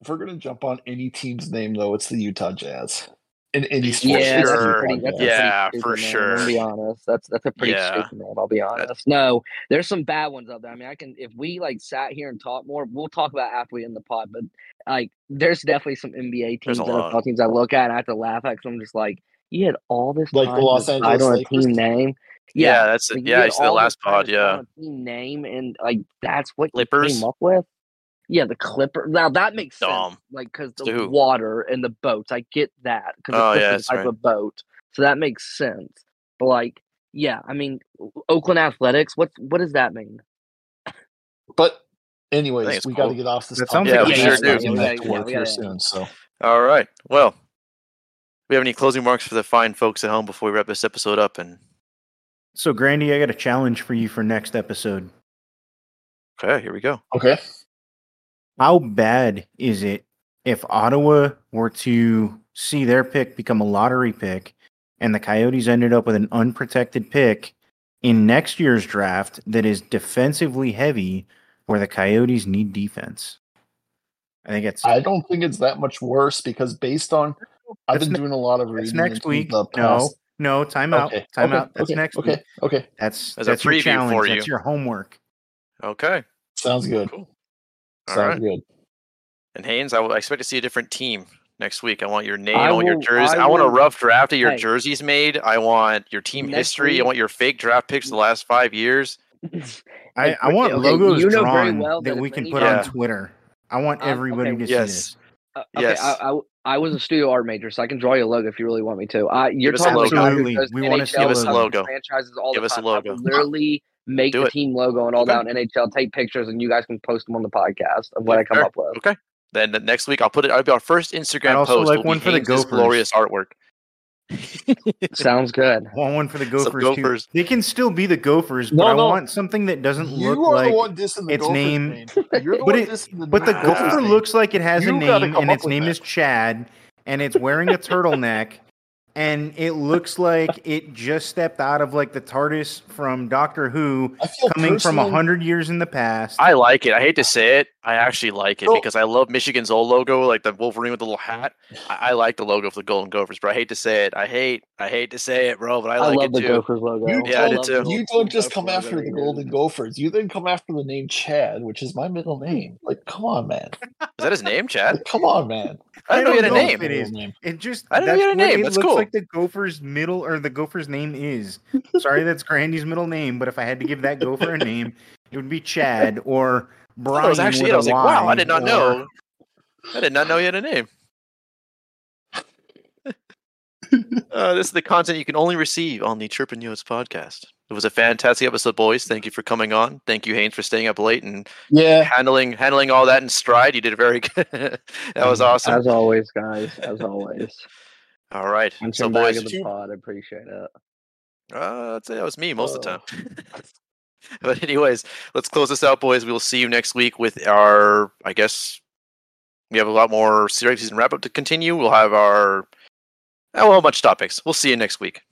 Speaker 4: If we're gonna jump on any team's name, though, it's the Utah Jazz. In any sport,
Speaker 3: yeah,
Speaker 4: it's
Speaker 3: that's a
Speaker 1: sure.
Speaker 3: pretty. That's
Speaker 1: Yeah,
Speaker 3: a
Speaker 1: for
Speaker 3: stupid name, I'm gonna be
Speaker 1: sure.
Speaker 3: honest. That's that's a pretty
Speaker 1: Yeah.
Speaker 3: stupid name. I'll be honest. No, there's some bad ones out there. I mean, I can if we like sat here and talk more, we'll talk about after we end the pod. But like, there's definitely some NBA teams,
Speaker 1: a.
Speaker 3: NFL teams I look at and I have to laugh at because I'm just like, you had all this
Speaker 4: Like the
Speaker 3: time to
Speaker 4: Los
Speaker 3: decide
Speaker 4: Angeles
Speaker 3: on a team name.
Speaker 1: yeah, that's
Speaker 3: Like,
Speaker 1: it.
Speaker 3: you
Speaker 1: Yeah,
Speaker 3: had
Speaker 1: you see the last pod. Yeah,
Speaker 3: on team name, and like that's what you
Speaker 1: Clippers?
Speaker 3: came up with. Yeah, the Clipper. Now that makes sense, like because the
Speaker 1: Who?
Speaker 3: water and the boats. I get that because
Speaker 1: Oh,
Speaker 3: the
Speaker 1: yeah,
Speaker 3: Clippers
Speaker 1: that's
Speaker 3: type
Speaker 1: right.
Speaker 3: of boat, so that makes sense. But like, yeah, I mean, Oakland Athletics. What what does that mean?
Speaker 4: But
Speaker 1: I
Speaker 4: anyways,
Speaker 1: think it's
Speaker 4: we got to get off this.
Speaker 2: That sounds
Speaker 1: Yeah,
Speaker 2: like
Speaker 1: we
Speaker 2: a
Speaker 1: sure do.
Speaker 2: idea.
Speaker 4: Getting
Speaker 3: Yeah,
Speaker 4: back to
Speaker 3: yeah,
Speaker 4: work
Speaker 3: we
Speaker 4: here soon. So
Speaker 1: All right. Well, we have any closing remarks for the fine folks at home before we wrap this episode up? And
Speaker 2: So, Grandy, I got a challenge for you for next episode.
Speaker 1: okay, here we go.
Speaker 4: okay,
Speaker 2: How bad is it if Ottawa were to see their pick become a lottery pick and the Coyotes ended up with an unprotected pick in next year's draft that is defensively heavy where the Coyotes need defense? I think it's
Speaker 4: I don't think it's that much worse because based on I've been
Speaker 2: ne-
Speaker 4: doing a lot of
Speaker 2: that's
Speaker 4: reading
Speaker 2: next week.
Speaker 4: the
Speaker 2: No,
Speaker 4: past.
Speaker 2: no, time out.
Speaker 4: Okay,
Speaker 2: Time
Speaker 4: okay,
Speaker 2: out. That's
Speaker 4: okay,
Speaker 2: next
Speaker 4: okay,
Speaker 2: week.
Speaker 4: okay,
Speaker 2: That's
Speaker 1: As a
Speaker 2: that's your challenge.
Speaker 1: for
Speaker 2: That's your homework.
Speaker 1: Okay.
Speaker 4: sounds good.
Speaker 1: Cool. All
Speaker 4: Sounds
Speaker 1: right.
Speaker 4: good.
Speaker 1: And Haynes, I, will- I expect to see a different team next week. I want your name.
Speaker 3: I
Speaker 1: I, want your
Speaker 3: will-
Speaker 1: jersey.
Speaker 3: I
Speaker 1: I, want a rough draft of your
Speaker 3: Hey.
Speaker 1: jerseys made. I want your team
Speaker 3: Next
Speaker 1: history. I want your fake draft picks the last five years. [laughs]
Speaker 2: I, I want
Speaker 3: okay,
Speaker 2: logos
Speaker 3: you know
Speaker 2: drawn
Speaker 3: well
Speaker 2: that,
Speaker 3: that
Speaker 2: we can put
Speaker 1: Yeah.
Speaker 2: on Twitter. I want
Speaker 3: Um,
Speaker 2: everybody
Speaker 3: okay.
Speaker 2: to see
Speaker 1: Yes.
Speaker 2: this.
Speaker 3: Uh, okay,
Speaker 1: Yes.
Speaker 3: I, I I was a studio art major, so I can draw you a logo if you really want me to. Uh, you're
Speaker 1: Give us a
Speaker 3: talking about a who
Speaker 2: logo.
Speaker 3: does
Speaker 2: We wanna see
Speaker 3: NHL
Speaker 2: a
Speaker 1: logo.
Speaker 3: franchises all
Speaker 1: Give
Speaker 3: the
Speaker 1: us a
Speaker 3: time. I will
Speaker 1: logo.
Speaker 3: literally make
Speaker 1: Do
Speaker 3: the
Speaker 1: it.
Speaker 3: team logo and all
Speaker 1: Okay.
Speaker 3: that on NHL. Take pictures, and you guys can post them on the podcast of what
Speaker 1: Yeah,
Speaker 3: I come
Speaker 1: sure.
Speaker 3: up with.
Speaker 1: Okay. Then the next week I'll put it. I'll be our first Instagram
Speaker 2: I'd also
Speaker 1: post.
Speaker 2: like one for the
Speaker 1: Haynes'
Speaker 2: Gophers.
Speaker 1: glorious artwork.
Speaker 3: Sounds good.
Speaker 2: I [laughs] want one for the Gophers,
Speaker 1: Gophers.
Speaker 2: too. They can still be the Gophers, but
Speaker 4: No,
Speaker 2: I want something that doesn't
Speaker 4: You
Speaker 2: look
Speaker 4: are
Speaker 2: like.
Speaker 4: the one dissing the
Speaker 2: its
Speaker 4: Gophers
Speaker 2: name-
Speaker 4: name. You're the
Speaker 2: But
Speaker 4: one
Speaker 2: it-
Speaker 4: dissing the
Speaker 2: But the. Gopher
Speaker 4: name.
Speaker 2: looks like it has a
Speaker 4: You gotta
Speaker 2: name, and its name
Speaker 4: that.
Speaker 2: is Chad, and it's wearing a turtleneck, and it looks like it just stepped out of like the TARDIS from Doctor Who,
Speaker 4: I feel
Speaker 2: coming from a hundred years in the past.
Speaker 1: I like it. I hate to say it. I actually like it
Speaker 4: So-
Speaker 1: because I love Michigan's old logo, like the Wolverine with the little hat. [laughs] I, I like the logo for the Golden Gophers, but I hate to say it. I hate. I hate to say it, bro, but I
Speaker 3: I,
Speaker 1: like
Speaker 3: love
Speaker 1: it
Speaker 3: the
Speaker 1: too.
Speaker 3: Gophers logo.
Speaker 4: You
Speaker 1: Yeah, I did too.
Speaker 4: You don't just come after the. Golden Gophers. You then come after the name Chad, which is my middle name. Like, come on, man.
Speaker 1: Is that his name, Chad?
Speaker 4: Like, come on, man.
Speaker 1: I don't, know he had a
Speaker 2: don't know
Speaker 1: name.
Speaker 2: it is. It just
Speaker 1: I don't know
Speaker 2: that's
Speaker 1: had a name.
Speaker 2: It
Speaker 1: That's
Speaker 2: looks
Speaker 1: cool.
Speaker 2: like the Gopher's middle or the Gopher's name is. Sorry, that's Grandy's middle name, but if I had to give that Gopher a name, it would be Chad or [laughs] Brian.
Speaker 1: That was actually
Speaker 2: with
Speaker 1: it. I was like, wow, I
Speaker 2: Y,
Speaker 1: did not
Speaker 2: or-
Speaker 1: know. I did not know he had a name. [laughs] uh, this is the content you can only receive on the Chirpin Yotes podcast. It was a fantastic episode, boys. Thank you for coming on. Thank you, Haynes, for staying up late and
Speaker 4: Yeah.
Speaker 1: handling handling all that in stride. You did it very [laughs] good. that was awesome.
Speaker 3: As always, guys. As always.
Speaker 1: All right.
Speaker 3: I'm
Speaker 1: So,
Speaker 3: so back
Speaker 1: boys,
Speaker 3: of the pod. I appreciate it.
Speaker 1: uh, I'd say that was me most of the
Speaker 3: Oh.
Speaker 1: time. [laughs] but anyways, let's close this out, boys. We will see you next week with our, I guess, we have a lot more series season wrap up to continue. We'll have our, oh, well, much topics. We'll see you next week.